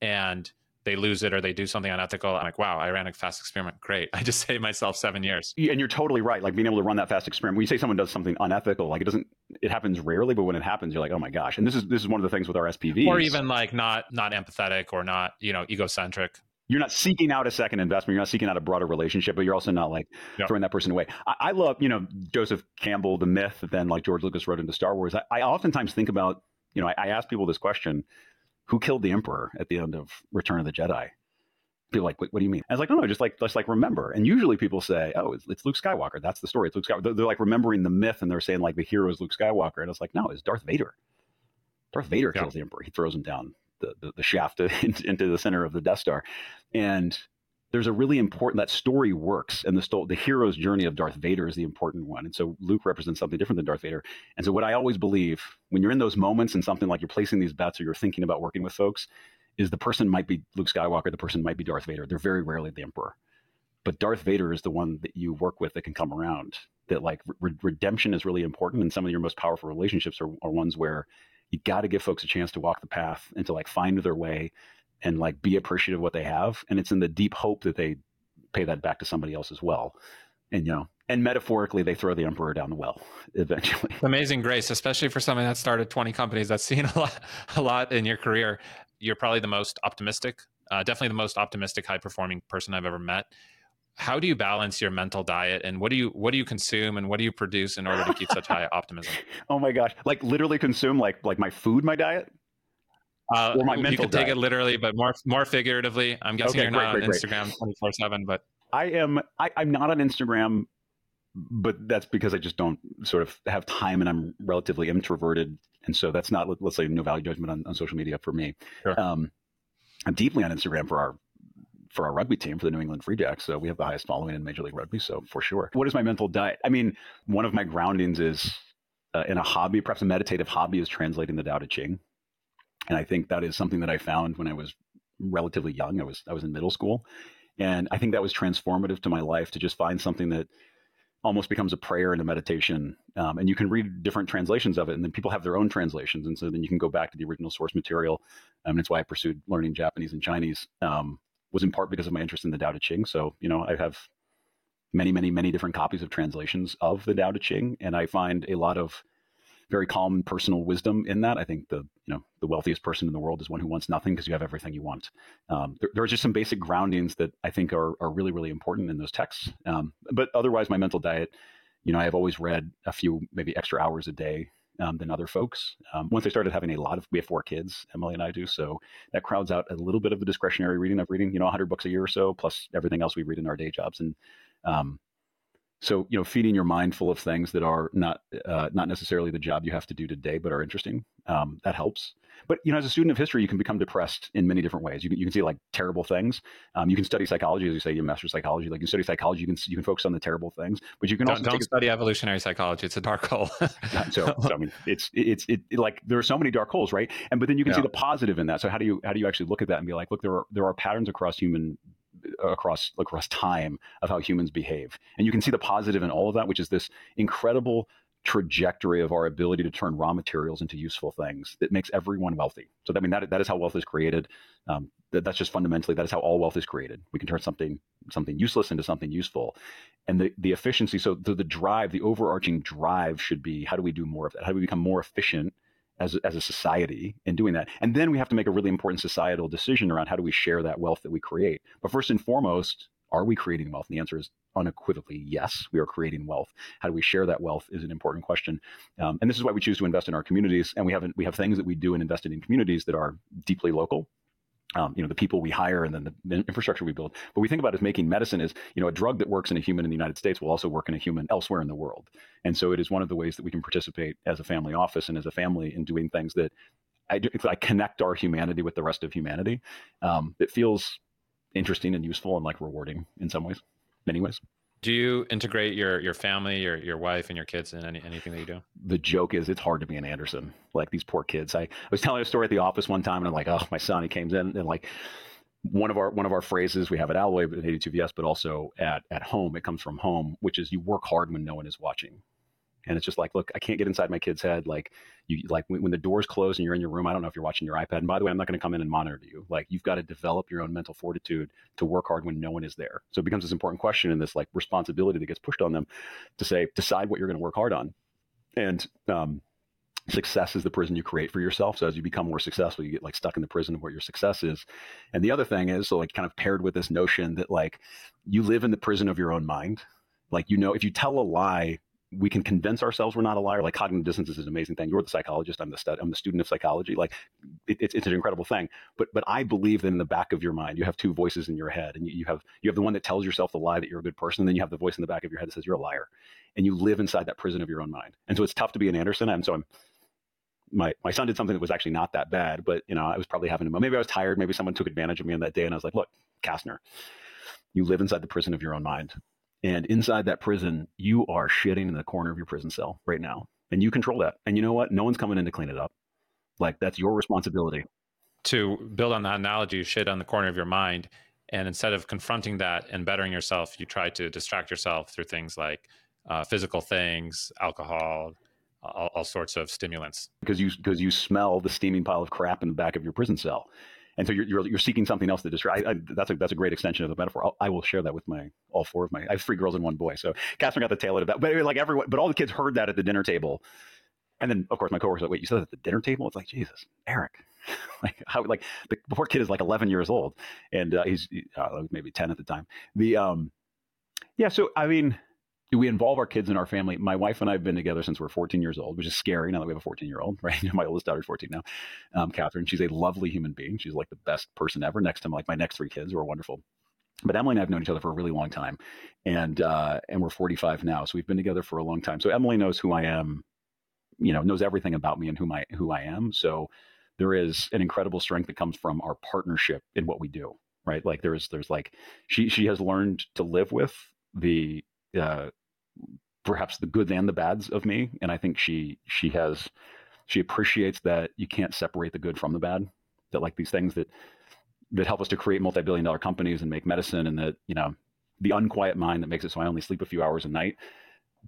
Speaker 2: and they lose it or they do something unethical. I'm like, wow, I ran a fast experiment. Great. I just saved myself seven years.
Speaker 1: And you're totally right. Like being able to run that fast experiment. When you say someone does something unethical, like it doesn't, it happens rarely, but when it happens, you're like, oh my gosh. And this is, this is one of the things with our SPV.
Speaker 2: Or even like not, not empathetic or not, you know, egocentric
Speaker 1: you're not seeking out a second investment. You're not seeking out a broader relationship, but you're also not like yep. throwing that person away. I, I, love, you know, Joseph Campbell, the myth, then like George Lucas wrote into Star Wars. I, I oftentimes think about, you know, I, I, ask people this question: Who killed the Emperor at the end of Return of the Jedi? People like, what, what do you mean? I was like, no, no, just like, just like remember. And usually people say, oh, it's, it's Luke Skywalker. That's the story. It's Luke Skywalker. They're, they're, like remembering the myth, and they're saying like the hero is Luke Skywalker. And it's like, no, it's Darth Vader. Darth Vader yeah. kills the Emperor. He throws him down the, the, the shaft into the center of the Death Star. And there's a really important that story works and the sto- the hero's journey of Darth Vader is the important one. And so Luke represents something different than Darth Vader. And so what I always believe when you're in those moments and something like you're placing these bets or you're thinking about working with folks is the person might be Luke Skywalker, the person might be Darth Vader. They're very rarely the Emperor. But Darth Vader is the one that you work with that can come around. That like re- redemption is really important, and some of your most powerful relationships are, are ones where you got to give folks a chance to walk the path and to like find their way and like be appreciative of what they have. And it's in the deep hope that they pay that back to somebody else as well. And, you know, and metaphorically, they throw the emperor down the well eventually.
Speaker 2: Amazing grace, especially for someone that started 20 companies. That's seen a lot, a lot in your career. You're probably the most optimistic, uh, definitely the most optimistic, high performing person I've ever met. How do you balance your mental diet, and what do you what do you consume, and what do you produce in order to keep such high optimism?
Speaker 1: Oh my gosh! Like literally consume like like my food, my diet.
Speaker 2: Uh, or my mental you can take it literally, but more more figuratively. I'm guessing okay, you're great, not great, on Instagram 24 seven, but
Speaker 1: I am. I, I'm not on Instagram, but that's because I just don't sort of have time, and I'm relatively introverted, and so that's not let's say no value judgment on, on social media for me. Sure. Um, I'm deeply on Instagram for our for our rugby team for the New England Free Jacks. So we have the highest following in Major League Rugby. So for sure. What is my mental diet? I mean, one of my groundings is uh, in a hobby, perhaps a meditative hobby, is translating the Tao Te Ching. And I think that is something that I found when I was relatively young. I was I was in middle school, and I think that was transformative to my life to just find something that almost becomes a prayer and a meditation. Um, and you can read different translations of it, and then people have their own translations, and so then you can go back to the original source material. Um, and it's why I pursued learning Japanese and Chinese. Um, was in part because of my interest in the Tao Te Ching. So you know I have many, many, many different copies of translations of the Tao Te Ching, and I find a lot of very calm personal wisdom in that. I think the you know the wealthiest person in the world is one who wants nothing because you have everything you want. Um, there, there, are just some basic groundings that I think are are really really important in those texts. Um, but otherwise, my mental diet, you know, I have always read a few maybe extra hours a day um, than other folks. Um, once I started having a lot of, we have four kids, Emily and I do, so that crowds out a little bit of the discretionary reading of reading, you know, 100 books a year or so, plus everything else we read in our day jobs. And um, so, you know, feeding your mind full of things that are not uh, not necessarily the job you have to do today, but are interesting, um, that helps. But you know, as a student of history, you can become depressed in many different ways. You can, you can see like terrible things. Um, you can study psychology, as you say, you master psychology. Like you study psychology, you can you can focus on the terrible things, but you can
Speaker 2: don't,
Speaker 1: also
Speaker 2: don't study a, evolutionary psychology. It's a dark hole.
Speaker 1: so, so, I mean, it's it's it, it, like there are so many dark holes, right? And but then you can yeah. see the positive in that. So how do you how do you actually look at that and be like, look, there are there are patterns across human across across time of how humans behave. And you can see the positive in all of that, which is this incredible trajectory of our ability to turn raw materials into useful things that makes everyone wealthy. So I mean that that is how wealth is created. Um, that, that's just fundamentally that is how all wealth is created. We can turn something something useless into something useful, and the the efficiency. So the, the drive, the overarching drive should be how do we do more of that? How do we become more efficient as, as a society in doing that. And then we have to make a really important societal decision around how do we share that wealth that we create. But first and foremost, are we creating wealth? And the answer is unequivocally yes, we are creating wealth. How do we share that wealth is an important question. Um, and this is why we choose to invest in our communities. And we have we have things that we do and invested in communities that are deeply local um, you know the people we hire and then the infrastructure we build. But we think about as making medicine is you know a drug that works in a human in the United States will also work in a human elsewhere in the world. And so it is one of the ways that we can participate as a family office and as a family in doing things that I, do, I connect our humanity with the rest of humanity. Um, it feels interesting and useful and like rewarding in some ways, many ways.
Speaker 2: Do you integrate your your family, your your wife, and your kids in any, anything that you do?
Speaker 1: The joke is it's hard to be an Anderson. Like these poor kids. I, I was telling a story at the office one time, and I'm like, oh, my son, he came in and like one of our one of our phrases we have at Alloy, but at 82VS, but also at at home. It comes from home, which is you work hard when no one is watching and it's just like look i can't get inside my kid's head like you like when, when, the doors close and you're in your room i don't know if you're watching your ipad and by the way i'm not going to come in and monitor you like you've got to develop your own mental fortitude to work hard when no one is there so it becomes this important question and this like responsibility that gets pushed on them to say decide what you're going to work hard on and um, success is the prison you create for yourself. So as you become more successful, you get like stuck in the prison of what your success is. And the other thing is, so like kind of paired with this notion that like you live in the prison of your own mind. Like, you know, if you tell a lie, we can convince ourselves we're not a liar. Like cognitive dissonance is an amazing thing. You're the psychologist. I'm the stud, I'm the student of psychology. Like it, it's, it's an incredible thing. But but I believe that in the back of your mind, you have two voices in your head, and you, you have you have the one that tells yourself the lie that you're a good person, and then you have the voice in the back of your head that says you're a liar, and you live inside that prison of your own mind. And so it's tough to be an Anderson. And so I'm my my son did something that was actually not that bad, but you know, I was probably having a maybe I was tired, maybe someone took advantage of me on that day, and I was like, look, Kastner, you live inside the prison of your own mind, and inside that prison, you are shitting in the corner of your prison cell right now, and you control that. And you know what? No one's coming in to clean it up. Like that's your responsibility.
Speaker 2: To build on that analogy, you shit on the corner of your mind, and instead of confronting that and bettering yourself, you try to distract yourself through things like uh, physical things, alcohol, all, all sorts of stimulants
Speaker 1: because you because you smell the steaming pile of crap in the back of your prison cell and so you're, you're, you're seeking something else to distract. I, I, that's a that's a great extension of the metaphor. I'll, I will share that with my all four of my. I have three girls and one boy. So Catherine got the tail end of that. But like everyone, but all the kids heard that at the dinner table, and then of course my coworkers like, "Wait, you said that at the dinner table?" It's like Jesus, Errik, like how like the poor kid is like 11 years old, and uh, he's uh, maybe 10 at the time. The um, yeah. So I mean, do we involve our kids in our family? My wife and I have been together since we're 14 years old, which is scary now that we have a 14 year old, right? My oldest daughter's 14 now, um, Catherine. She's a lovely human being. She's like the best person ever next to like my next three kids who are wonderful. But Emily and I have known each other for a really long time, and uh, and we're 45 now, so we've been together for a long time. So Emily knows who I am, you know, knows everything about me and who I who I am. So there is an incredible strength that comes from our partnership in what we do, right? Like there's there's like she she has learned to live with the uh, perhaps the goods and the bads of me, and I think she she has she appreciates that you can't separate the good from the bad. That like these things that that help us to create multi-billion dollar companies and make medicine, and that you know the unquiet mind that makes it so I only sleep a few hours a night.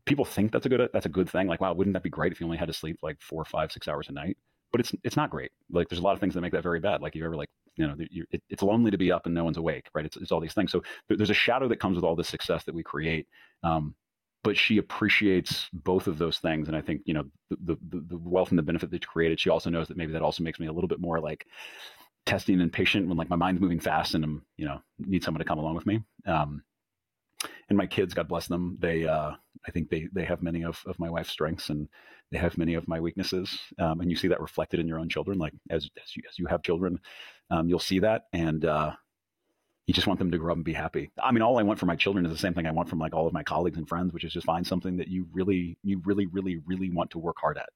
Speaker 1: People think that's a good that's a good thing. Like, wow, wouldn't that be great if you only had to sleep like four, five, six hours a night? But it's it's not great. Like, there's a lot of things that make that very bad. Like, you ever like you know, it, it's lonely to be up and no one's awake, right? It's, it's all these things. So there's a shadow that comes with all the success that we create. Um, but she appreciates both of those things. And I think, you know, the, the, the wealth and the benefit that you created, she also knows that maybe that also makes me a little bit more like testing and patient when like my mind's moving fast and I'm, you know, need someone to come along with me. Um, and my kids, God bless them, they, uh, I think they, they have many of, of my wife's strengths and they have many of my weaknesses. Um, and you see that reflected in your own children. Like as, as you, as you have children, um, you'll see that. And, uh, you just want them to grow up and be happy. I mean, all I want for my children is the same thing I want from like all of my colleagues and friends, which is just find something that you really, you really, really, really want to work hard at.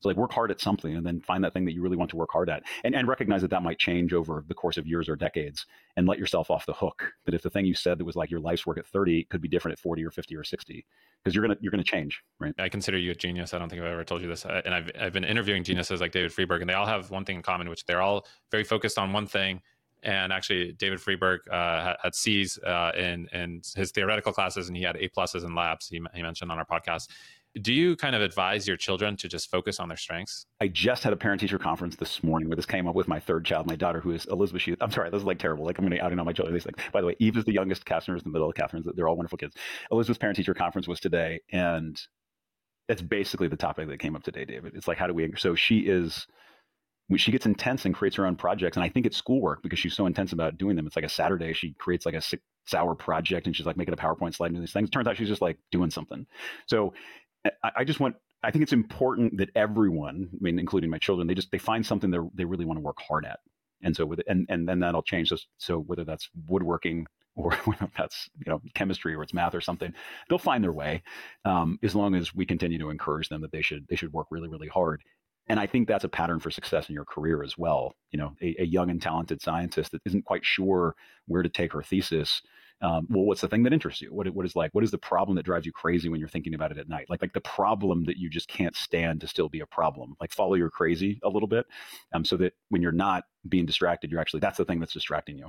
Speaker 1: So like work hard at something and then find that thing that you really want to work hard at and, and recognize that that might change over the course of years or decades and let yourself off the hook. That if the thing you said that was like your life's work at 30 could be different at 40 or 50 or 60 because you're to, you're to change. Right.
Speaker 2: I consider you a genius. I don't think I've ever told you this. And I've, I've been interviewing geniuses like David Friedberg and they all have one thing in common, which they're all very focused on one thing and actually David Friedberg uh, had C's uh, in in his theoretical classes, and he had A pluses in labs. He, he mentioned on our podcast. Do you kind of advise your children to just focus on their strengths?
Speaker 1: I just had a parent teacher conference this morning where this came up with my third child, my daughter, who is Elizabeth. She, I'm sorry, this is like terrible. Like I'm going to outing all my children. These like, by the way, Eve is the youngest, Kastner is the middle, Catherine's. They're all wonderful kids. Elizabeth's parent teacher conference was today, and that's basically the topic that came up today, David. It's like how do we? So she is she gets intense and creates her own projects. And I think it's schoolwork because she's so intense about doing them. It's like a Saturday, she creates like a six hour project and she's like making a PowerPoint slide and these things. It turns out she's just like doing something. So I, I just want, I think it's important that everyone, I mean, including my children, they just, they find something that they really want to work hard at. And so with, and, and then that'll change. So, so whether that's woodworking or whether that's, you know, chemistry or it's math or something, they'll find their way. Um, as long as we continue to encourage them that they should, they should work really, really hard and I think that's a pattern for success in your career as well. You know, a, a young and talented scientist that isn't quite sure where to take her thesis. Um, well, what's the thing that interests you? What, what is like? What is the problem that drives you crazy when you're thinking about it at night? Like, like the problem that you just can't stand to still be a problem. Like, follow your crazy a little bit, um, so that when you're not being distracted, you're actually that's the thing that's distracting you.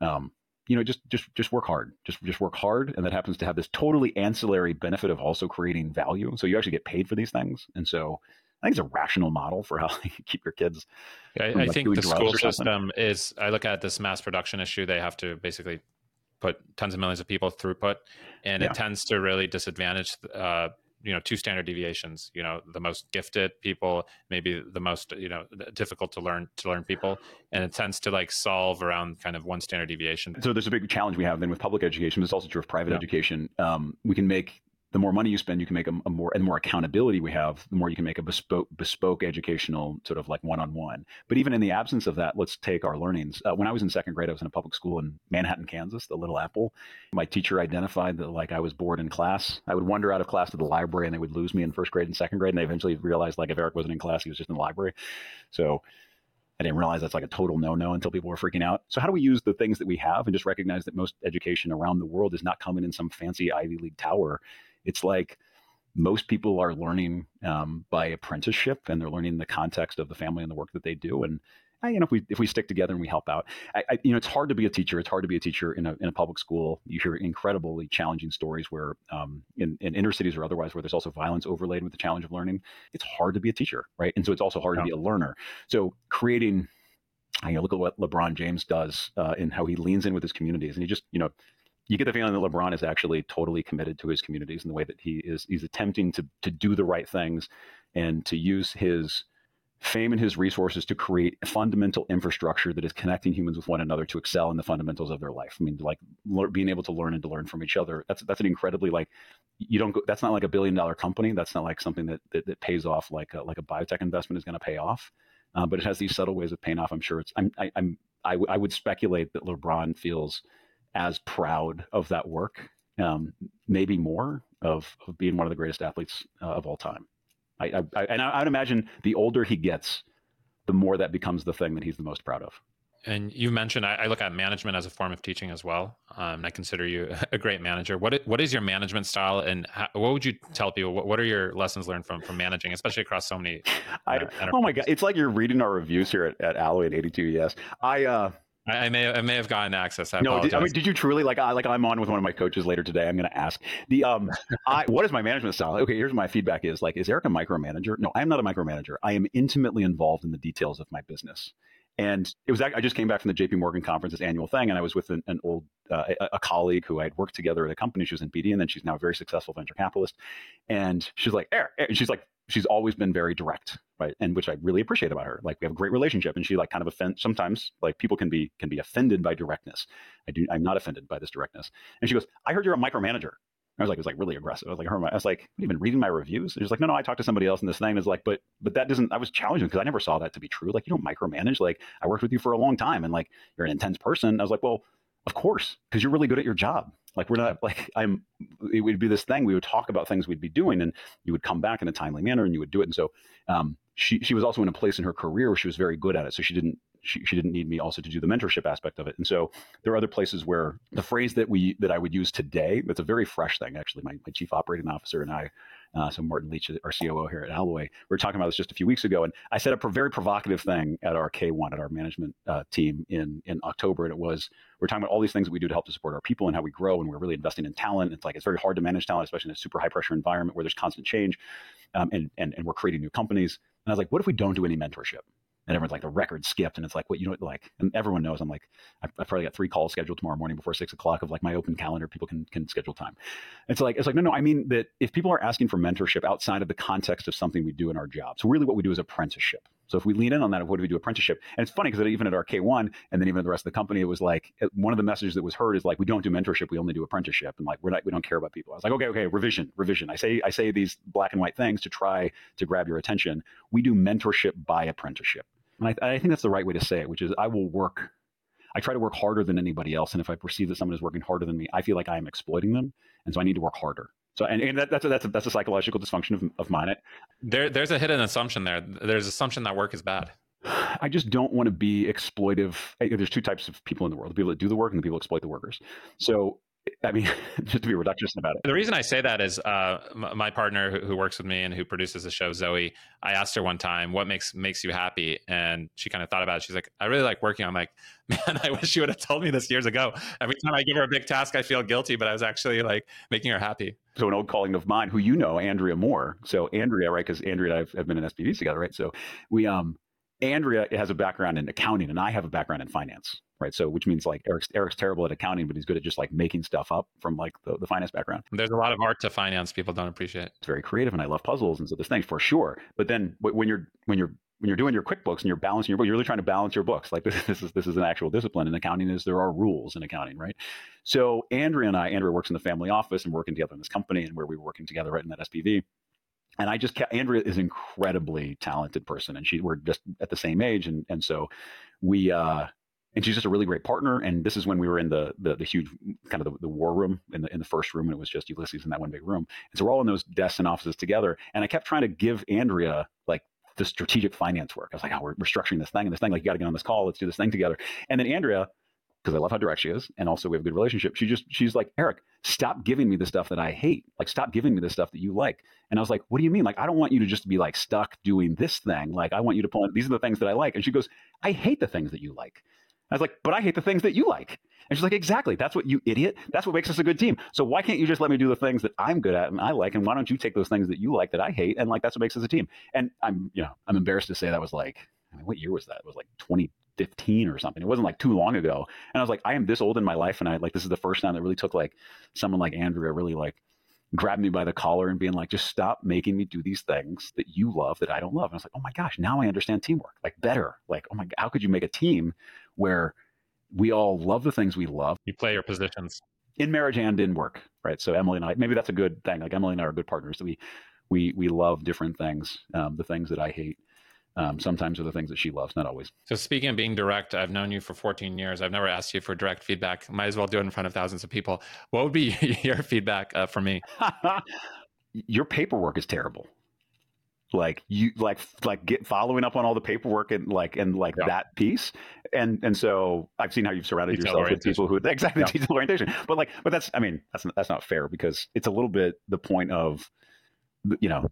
Speaker 1: Um, you know, just just just work hard. Just just work hard, and that happens to have this totally ancillary benefit of also creating value. So you actually get paid for these things, and so I think it's a rational model for how you keep your kids.
Speaker 2: Yeah, I, I think the school system is. I look at this mass production issue. They have to basically put tons of millions of people throughput, and yeah. it tends to really disadvantage uh, you know two standard deviations you know the most gifted people maybe the most you know difficult to learn to learn people and it tends to like solve around kind of one standard deviation
Speaker 1: so there's a big challenge we have then with public education but it's also true of private yeah. education um, we can make the more money you spend, you can make a, a, more and more accountability we have, the more you can make a bespoke, bespoke educational sort of like one-on-one. But even in the absence of that, let's take our learnings. Uh, when I was in second grade, I was in a public school in Manhattan, Kansas, the Little Apple. My teacher identified that like I was bored in class. I would wander out of class to the library, and they would lose me in first grade and second grade. And they eventually realized like if Errik wasn't in class, he was just in the library. So I didn't realize that's like a total no-no until people were freaking out. So how do we use the things that we have and just recognize that most education around the world is not coming in some fancy Ivy League tower? It's like most people are learning um, by apprenticeship and they're learning the context of the family and the work that they do. And you know if we if we stick together and we help out I, I, you know it's hard to be a teacher. It's hard to be a teacher in a, in a public school. You hear incredibly challenging stories where um, in, in inner cities or otherwise where there's also violence overlaid with the challenge of learning. It's hard to be a teacher right? And so it's also hard yeah. to be a learner. So creating you know, look at what LeBron James does uh, and how he leans in with his communities, and he just, you know, you get the feeling that LeBron is actually totally committed to his communities in the way that he is he's attempting to to do the right things and to use his fame and his resources to create fundamental infrastructure that is connecting humans with one another to excel in the fundamentals of their life. I mean, like being able to learn and to learn from each other. That's that's an incredibly like you don't go, that's not like a billion dollar company. That's not like something that that, that pays off like a, like a biotech investment is going to pay off. Uh, but it has these subtle ways of paying off. I'm sure it's I'm I, I'm I, I would speculate that LeBron feels as proud of that work, um, maybe more of, of, being one of the greatest athletes uh, of all time. I, I, and I, would imagine the older he gets, the more that becomes the thing that he's the most proud of.
Speaker 2: And you mentioned I, I look at management as a form of teaching as well. Um, I consider you a great manager. What what is your management style, and how, what would you tell people? What, what, are your lessons learned from from managing, especially across so many?
Speaker 1: Uh, oh my god, it's like you're reading our reviews here at, at Alloy at 82VS. I uh,
Speaker 2: I, I, may I may have gotten access. I
Speaker 1: no, did, I mean, did you truly like? I like I'm on with one of my coaches later today. I'm going to ask the um, I what is my management style? Okay, here's my feedback is like, is Errik a micromanager? No, I'm not a micromanager. I am intimately involved in the details of my business. And it was I just came back from the JP Morgan conference, this annual thing, and I was with an, an old uh, a, a, colleague who I had worked together at a company. She was in BD, and then she's now a very successful venture capitalist. And she's like, Errik, and she's like she's always been very direct, right? And which I really appreciate about her. Like we have a great relationship, and she like kind of offend. Sometimes like people can be can be offended by directness. I do. I'm not offended by this directness. And she goes, "I heard you're a micromanager." I was like, it was like really aggressive. I was like, her, I was like, what, even reading my reviews? She's like, no, no, I talked to somebody else in this thing. Is like, but, but that doesn't. I was challenging because I never saw that to be true. Like, you don't micromanage. Like, I worked with you for a long time, and like, you're an intense person. I was like, well, of course, because you're really good at your job. Like we're not like I'm. It would be this thing. We would talk about things we'd be doing, and you would come back in a timely manner, and you would do it. And so um, she she was also in a place in her career where she was very good at it. So she didn't she, she didn't need me also to do the mentorship aspect of it. And so there are other places where the phrase that we that I would use today, that's a very fresh thing. Actually, my, my chief operating officer and I uh, so Martin Leach, our COO here at Alloy, we were talking about this just a few weeks ago, and I set up a very provocative thing at our K1 at our management uh, team in in October, and it was we're talking about all these things that we do to help to support our people and how we grow, and we're really investing in talent. It's like it's very hard to manage talent, especially in a super high pressure environment where there's constant change, um, and and and we're creating new companies. And I was like, what if we don't do any mentorship? And everyone's like the record skipped and it's like what you know like and everyone knows i'm like i've, I've, probably got three calls scheduled tomorrow morning before six o'clock of like my open calendar people can can schedule time. It's like it's like no no i mean that if people are asking for mentorship outside of the context of something we do in our job so really what we do is apprenticeship so if we lean in on that, what do we do apprenticeship? And it's funny because even at our K1 and then even at the rest of the company, it was like one of the messages that was heard is like, we don't do mentorship, we only do apprenticeship. And like, we're not, we don't care about people. I was like, okay, okay, revision, revision. I say, I say these black and white things to try to grab your attention. We do mentorship by apprenticeship. And I, I think that's the right way to say it, which is I will work I try to work harder than anybody else. And if I perceive that someone is working harder than me, I feel like I am exploiting them. And so I need to work harder. So, and, and that, that's, a, that's, a, that's a psychological dysfunction of, of mine.
Speaker 2: There, there's a hidden assumption there. There's assumption that work is bad.
Speaker 1: I just don't want to be exploitive. There's two types of people in the world: the people that do the work and the people that exploit the workers. So I mean, just to be reductionist about it.
Speaker 2: The reason I say that is uh, my partner who, who, works with me and who produces the show, Zoe. I asked her one time, "What makes makes you happy?" And she kind of thought about it. She's like, "I really like working." I'm like, "Man, I wish you would have told me this years ago." Every time I give her a big task, I feel guilty, but I was actually like making her happy.
Speaker 1: So an old calling of mine, who you know, Andrea Moore. So Andrea, right? Because Andrea and I have, have been in SPVs together, right? So we, um, Andrea has a background in accounting, and I have a background in finance right? So which means like Errik's Errik's terrible at accounting, but he's good at just like making stuff up from like the, the finance background.
Speaker 2: There's a lot of art to finance people don't appreciate.
Speaker 1: It's very creative, and I love puzzles and so there's things for sure. But then when you're when you're when you're doing your QuickBooks and you're balancing your book, you're really trying to balance your books. Like this, this is this is an actual discipline. And accounting is there are rules in accounting, right? So Andrea and I, Andrea works in the family office and working together in this company, and where we were working together right in that SPV. And I just kept, Andrea is an incredibly talented person, and she we're just at the same age, and and so we uh, and she's just a really great partner. And this is when we were in the the, the huge kind of the, the, war room in the in the first room, and it was just Ulysses in that one big room. And so we're all in those desks and offices together. And I kept trying to give Andrea like the strategic finance work. I was like, oh, we're, we're structuring this thing and this thing. Like, you got to get on this call. Let's do this thing together. And then Andrea, because I love how direct she is, and also we have a good relationship. She just she's like, Errik, stop giving me the stuff that I hate. Like, stop giving me the stuff that you like. And I was like, what do you mean? Like, I don't want you to just be like stuck doing this thing. Like, I want you to pull. In, these are the things that I like. And she goes, I hate the things that you like. I was like, but I hate the things that you like. And she's like, exactly. That's what you idiot. That's what makes us a good team. So why can't you just let me do the things that I'm good at and I like? And why don't you take those things that you like that I hate? And like, that's what makes us a team. And I'm, you know, I'm embarrassed to say that was like, I mean, what year was that? It was like 2015 or something. It wasn't like too long ago. And I was like, I am this old in my life. And I like, this is the first time that really took like someone like Andrea really like grabbed me by the collar and being like, just stop making me do these things that you love that I don't love. And I was like, oh my gosh, now I understand teamwork like better. Like, oh my, how could you make a team where we all love the things we love.
Speaker 2: You play your positions
Speaker 1: in marriage and in work, right? So Emily and I, maybe that's a good thing. Like Emily and I are good partners. We we we love different things. Um, the things that I hate um, sometimes are the things that she loves, not always.
Speaker 2: So speaking of being direct, I've known you for 14 years. I've never asked you for direct feedback. Might as well do it in front of thousands of people. What would be your feedback uh, for me?
Speaker 1: your paperwork is terrible like you like like get following up on all the paperwork and like and like yeah. that piece and and so i've seen how you've surrounded detail yourself with people who exactly yeah. detail orientation but like but that's i mean that's that's not fair because it's a little bit the point of you know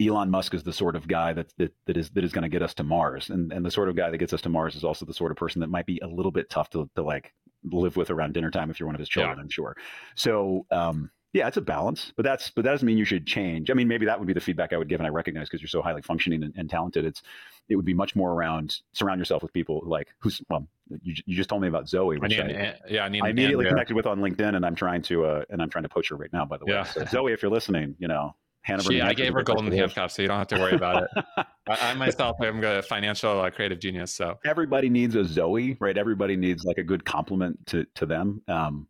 Speaker 1: Elon Musk is the sort of guy that that, that is that is going to get us to Mars, and and the sort of guy that gets us to Mars is also the sort of person that might be a little bit tough to, to like live with around dinner time if you're one of his children. Yeah. I'm sure. So um, yeah, it's a balance, but that's but that doesn't mean you should change. I mean, maybe that would be the feedback I would give, and I recognize because you're so highly functioning and, and, talented. It's it would be much more around surround yourself with people like who's well, you, you just told me about Zoe, which I, need, I yeah, I, need I immediately connected with on LinkedIn, and I'm trying to uh, and I'm trying to poach her right now. By the way, yeah. so Zoe, if you're listening, you know.
Speaker 2: Hannah she, I gave her golden handcuffs, so you don't have to worry about it. I, I, myself am a financial uh, creative genius. So
Speaker 1: everybody needs a Zoe, right? Everybody needs like a good compliment to to them. Um,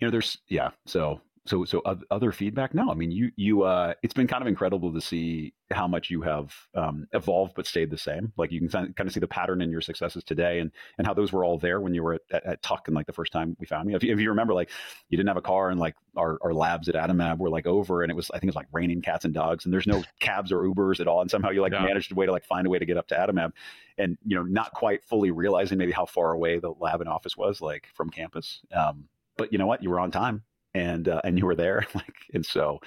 Speaker 1: you know, there's yeah. So so so other feedback? No i mean you you uh it's been kind of incredible to see how much you have um, evolved but stayed the same. Like you can kind of see the pattern in your successes today and and how those were all there when you were at, at, at tuck and like the first time we found you. If, you if you remember like you didn't have a car and like our, our labs at Adimab were like over and it was i think it was like raining cats and dogs and there's no cabs or ubers at all and somehow you like yeah. managed a way to like find a way to get up to Adimab and you know not quite fully realizing maybe how far away the lab and office was like from campus. Um, but you know what? You were on time and uh, and you were there like and so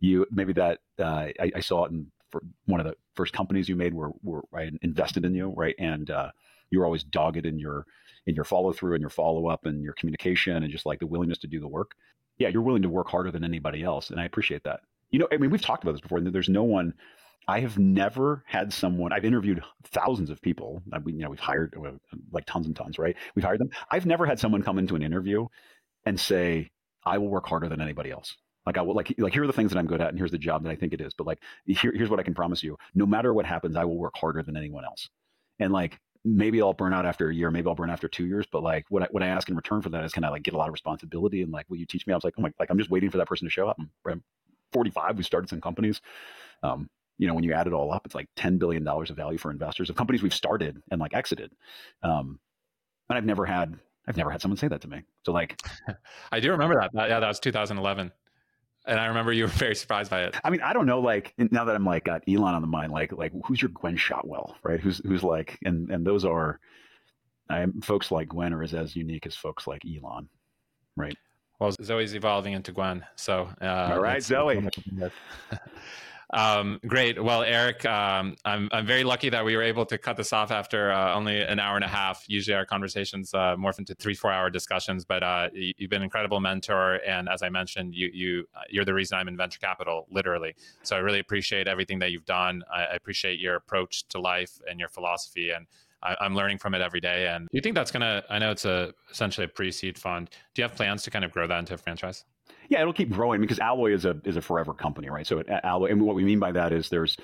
Speaker 1: you maybe that uh, I, I, saw it in for one of the first companies you made where, where I invested in you right and uh, you were always dogged in your in your follow through and your follow up and your communication and just like the willingness to do the work yeah you're willing to work harder than anybody else and I appreciate that you know I mean we've talked about this before and there's no one I have never had someone. I've interviewed thousands of people. I mean, you know, we've hired uh, like tons and tons, right? We've hired them. I've never had someone come into an interview and say, I will work harder than anybody else. Like I will like like here are the things that I'm good at and here's the job that I think it is. But like here, here's what I can promise you. No matter what happens, I will work harder than anyone else. And like maybe I'll burn out after a year, maybe I'll burn after two years. But like what I, what I ask in return for that is can I like get a lot of responsibility and like will you teach me? I was like, oh my like I'm just waiting for that person to show up. I'm, I'm 45. We started some companies. Um, you know, when you add it all up, it's like $10 billion of value for investors of companies we've started and like exited. Um, and I've never had I've never had someone say that to me. So like,
Speaker 2: I do remember that. Yeah, that was 2011. And I remember you were very surprised by it.
Speaker 1: I mean, I don't know. Like now that I'm like got Elon on the mind, like like who's your Gwynne Shotwell, right? Who's who's like, and and those are, I folks like Gwynne are as as unique as folks like Elon, right?
Speaker 2: Well, Zoe's evolving into Gwynne, so uh,
Speaker 1: all right, Zoe.
Speaker 2: Um, great. Well, Errik, um, I'm, I'm very lucky that we were able to cut this off after uh, only an hour and a half. Usually our conversations uh, morph into three, four hour discussions, but uh, you, have been an incredible mentor. And as I mentioned, you, you, uh, you're the reason I'm in venture capital, literally. So I really appreciate everything that you've done. I, I appreciate your approach to life and your philosophy. And I, am learning from it every day. And do you think that's going to, I know it's a essentially a pre-seed fund. Do you have plans to kind of grow that into a franchise?
Speaker 1: Yeah, it'll keep growing because Alloy is a is a forever company, right? So Alloy, and what we mean by that is there's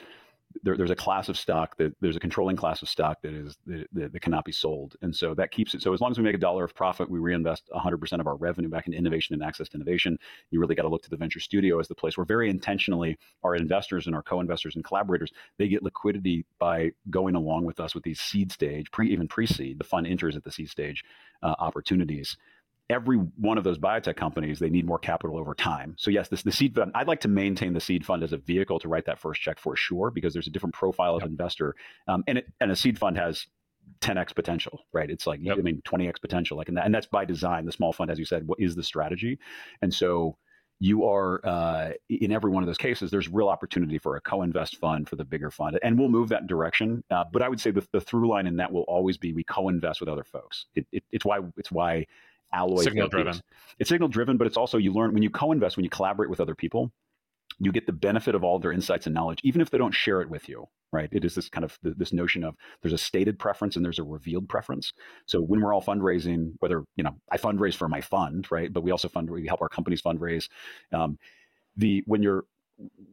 Speaker 1: there, there's a class of stock that there's a controlling class of stock that is that, that, that, cannot be sold, and so that keeps it. So as long as we make a dollar of profit, we reinvest 100% of our revenue back into innovation and access to innovation. You really got to look to the venture studio as the place where very intentionally our investors and our co-investors and collaborators they get liquidity by going along with us with these seed stage, pre even pre-seed. The fund enters at the seed stage uh, opportunities every one of those biotech companies they need more capital over time. So yes this the seed fund i'd like to maintain the seed fund as a vehicle to write that first check for sure because there's a different profile of investor. Um, and it, and a seed fund has 10x potential right? It's like yep. i mean 20x potential like and, that, and that's by design. The small fund as you said what is the strategy? And so you are uh, in every one of those cases there's real opportunity for a co-invest fund for the bigger fund and we'll move that direction. Uh, but i would say the, the through line in that will always be we co-invest with other folks. It, it, it's why it's why alloy
Speaker 2: signal driven.
Speaker 1: It's signal driven, but it's also you learn when you co-invest, when you collaborate with other people, you get the benefit of all their insights and knowledge, even if they don't share it with you. Right? It is this kind of this notion of there's a stated preference and there's a revealed preference. So when we're all fundraising, whether you know I fundraise for my fund, right, but we also fund we help our companies fundraise. Um, the when you're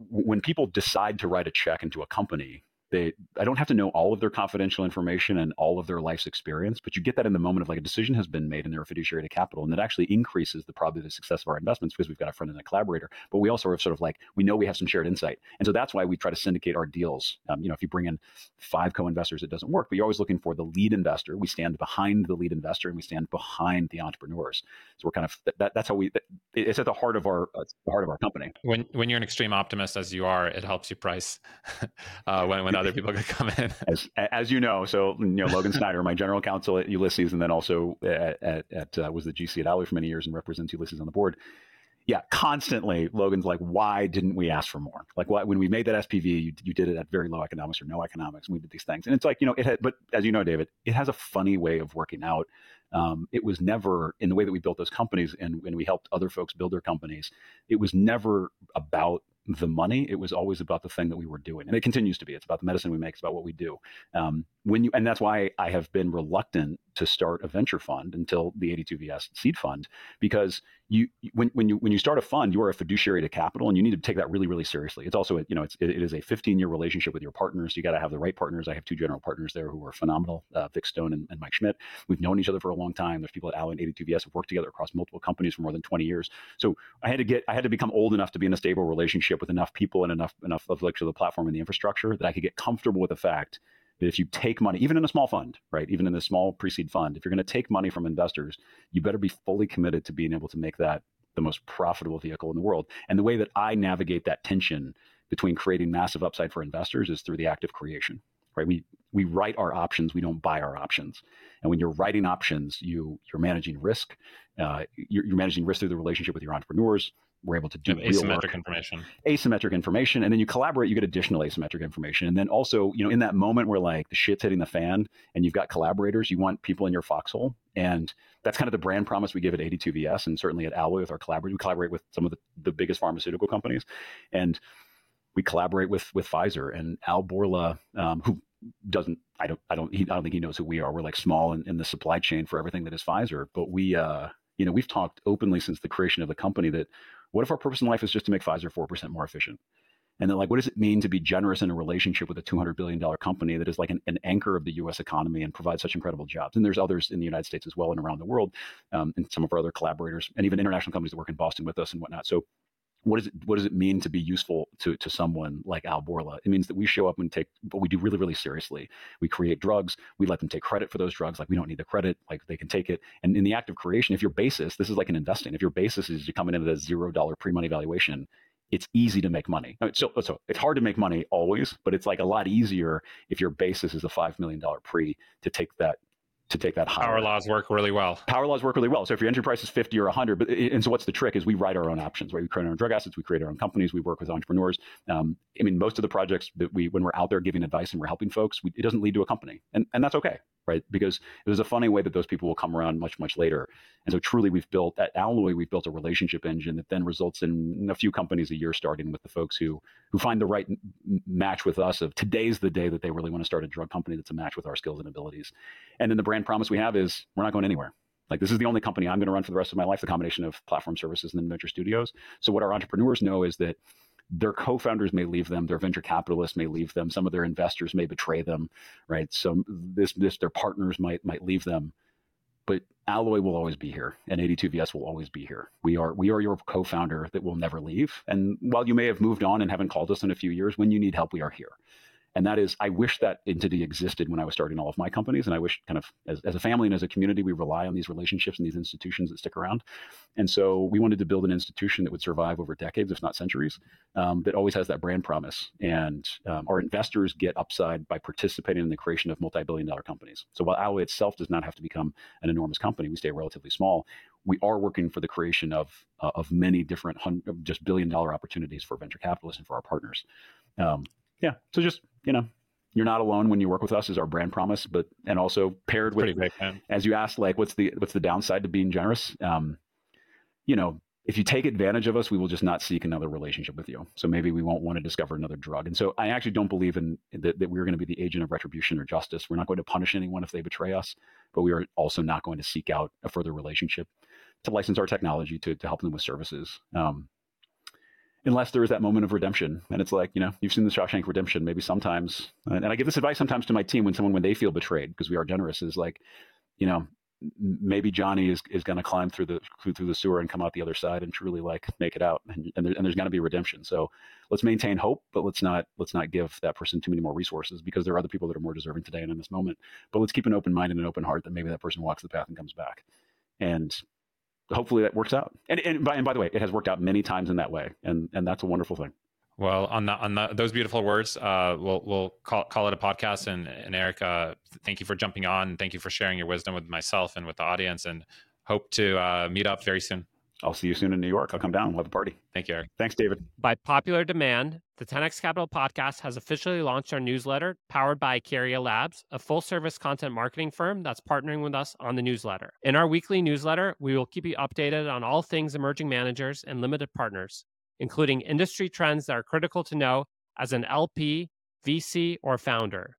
Speaker 1: when people decide to write a check into a company, they i don't have to know all of their confidential information and all of their life's experience but you get that in the moment of like a decision has been made and they're a fiduciary to capital and it actually increases the probability of success of our investments because we've got a friend and a collaborator but we also are sort of like we know we have some shared insight. And so that's why we try to syndicate our deals. Um, you know if you bring in five co-investors it doesn't work but you're always looking for the lead investor. We stand behind the lead investor and we stand behind the entrepreneurs. So we're kind of that, that's how we it's at the heart of our uh, the heart of our company.
Speaker 2: When when you're an extreme optimist as you are it helps you price uh, when, when other people could come in.
Speaker 1: As, as you know, so you know Logan Snyder, my general counsel at Ulysses, and then also at, at, at uh, was the GC at Alloy for many years and represents Ulysses on the board. Yeah, constantly Logan's like, why didn't we ask for more? Like, why, when we made that SPV, you, you did it at very low economics or no economics, and we did these things. And it's like, you know, it had, but as you know, David, it has a funny way of working out. Um, it was never in the way that we built those companies and when we helped other folks build their companies. It was never about the money. It was always about the thing that we were doing, and it continues to be. It's about the medicine we make. It's about what we do. Um, when you, and that's why I have been reluctant to start a venture fund until the 82VS seed fund, because you when, when you when you start a fund, you are a fiduciary to capital, and you need to take that really really seriously. It's also a, you know it's, it is a 15 year relationship with your partners. You got to have the right partners. I have two general partners there who are phenomenal, uh, Vic Stone and, and, Mike Schmidt. We've known each other for a long time. There's people at Alloy and 82VS have worked together across multiple companies for more than 20 years. So I had to get I had to become old enough to be in a stable relationship with enough people and enough enough of like the platform and the infrastructure that I could get comfortable with the fact that if you take money, even in a small fund, right, even in a small pre-seed fund, if you're going to take money from investors, you better be fully committed to being able to make that the most profitable vehicle in the world. And the way that I navigate that tension between creating massive upside for investors is through the act of creation. Right? We we write our options, we don't buy our options. And when you're writing options, you you're managing risk. Uh, you're, you're managing risk through the relationship with your entrepreneurs we're able to do
Speaker 2: asymmetric work. information.
Speaker 1: asymmetric information and then you collaborate you get additional asymmetric information. And then also you know in that moment where like the shit's hitting the fan and you've got collaborators you want people in your foxhole. And that's kind of the brand promise we give at 82vs and certainly at alloy with our collaborators we collaborate with some of the, the biggest pharmaceutical companies. And we collaborate with with pfizer and al Bourla um, who doesn't i don't i don't he, i don't think he knows who we are. We're like small in, in the supply chain for everything that is pfizer. But we uh you know we've talked openly since the creation of the company that what if our purpose in life is just to make Pfizer 4% more efficient? And then, like, what does it mean to be generous in a relationship with a $200 billion company that is like an, an anchor of the US economy and provides such incredible jobs? And there's others in the United States as well and around the world, um, and some of our other collaborators, and even international companies that work in Boston with us and whatnot. So, what does it what does it mean to be useful to to someone like Al Bourla? It means that we show up and take what we do really really seriously. We create drugs. We let them take credit for those drugs. Like we don't need the credit. Like they can take it. And in the act of creation, if your basis, this is like an investing. If your basis is you're coming in at a zero dollar pre money valuation, it's easy to make money. So, so it's hard to make money always, but it's like a lot easier if your basis is a five million dollar pre to take that to take that higher.
Speaker 2: Power laws work really well.
Speaker 1: Power laws work really well. So if your entry price is 50 or 100, but and so what's the trick is we write our own options, right? We create our own drug assets, we create our own companies, we work with entrepreneurs. Um, I mean, most of the projects that we, when we're out there giving advice and we're helping folks, we, it doesn't lead to a company, and and that's okay, right? Because there's a funny way that those people will come around much much later. And so truly, we've built at Alloy, we've built a relationship engine that then results in a few companies a year, starting with the folks who who find the right match with us. Of today's the day that they really want to start a drug company that's a match with our skills and abilities. And then the brand promise we have is we're not going anywhere. Like this is the only company I'm going to run for the rest of my life, the combination of platform services and then venture studios. So what our entrepreneurs know is that their co-founders may leave them, their venture capitalists may leave them, some of their investors may betray them, right? So this this their partners might might leave them. But Alloy will always be here, and 82VS will always be here. We are we are your co-founder that will never leave. And while you may have moved on and haven't called us in a few years, when you need help, we are here and that is i wish that entity existed when i was starting all of my companies. And i wish kind of as, as a family and as a community we rely on these relationships and these institutions that stick around. And so we wanted to build an institution that would survive over decades if not centuries um, that always has that brand promise. And um, our investors get upside by participating in the creation of multi-billion dollar companies. So while alloy itself does not have to become an enormous company we stay relatively small we are working for the creation of uh, of many different just billion dollar opportunities for venture capitalists and for our partners. Um, yeah so just you know, you're not alone when you work with us is our brand promise, but and also paired with
Speaker 2: great,
Speaker 1: as you asked, like what's the what's the downside to being generous? Um, you know, if you take advantage of us, we will just not seek another relationship with you. So maybe we won't want to discover another drug. And so I actually don't believe in that, that we're going to be the agent of retribution or justice. We're not going to punish anyone if they betray us, but we are also not going to seek out a further relationship to license our technology to, to help them with services. Um, unless there is that moment of redemption. And it's like, you know, you've seen the Shawshank Redemption. Maybe sometimes, and I give this advice sometimes to my team when someone when they feel betrayed because we are generous is like, you know, maybe Johnny is, is going to climb through the through the sewer and come out the other side and truly like make it out. And, and, there, and there's going to be redemption. So let's maintain hope, but let's not let's not give that person too many more resources because there are other people that are more deserving today and in this moment. But let's keep an open mind and an open heart that maybe that person walks the path and comes back. And hopefully that works out. And, and, by, and by the way, it has worked out many times in that way. And, and that's a wonderful thing.
Speaker 2: Well, on the, on the, those beautiful words, uh, we'll we'll call, call it a podcast. And, and Errik, uh, thank you for jumping on. Thank you for sharing your wisdom with myself and with the audience. And hope to uh, meet up very soon.
Speaker 1: I'll see you soon in New York. I'll come down. We'll have a party.
Speaker 2: Thank you, Errik.
Speaker 1: Thanks, David.
Speaker 3: By popular demand, the 10x Capital podcast has officially launched our newsletter powered by Ikaria Labs, a full service content marketing firm that's partnering with us on the newsletter. In our weekly newsletter, we will keep you updated on all things emerging managers and limited partners, including industry trends that are critical to know as an LP, VC, or founder.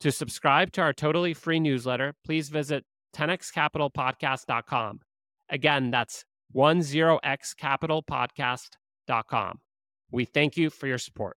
Speaker 3: To subscribe to our totally free newsletter, please visit 10xcapitalpodcast.com. Again, that's 10xcapitalpodcast.com. We thank you for your support.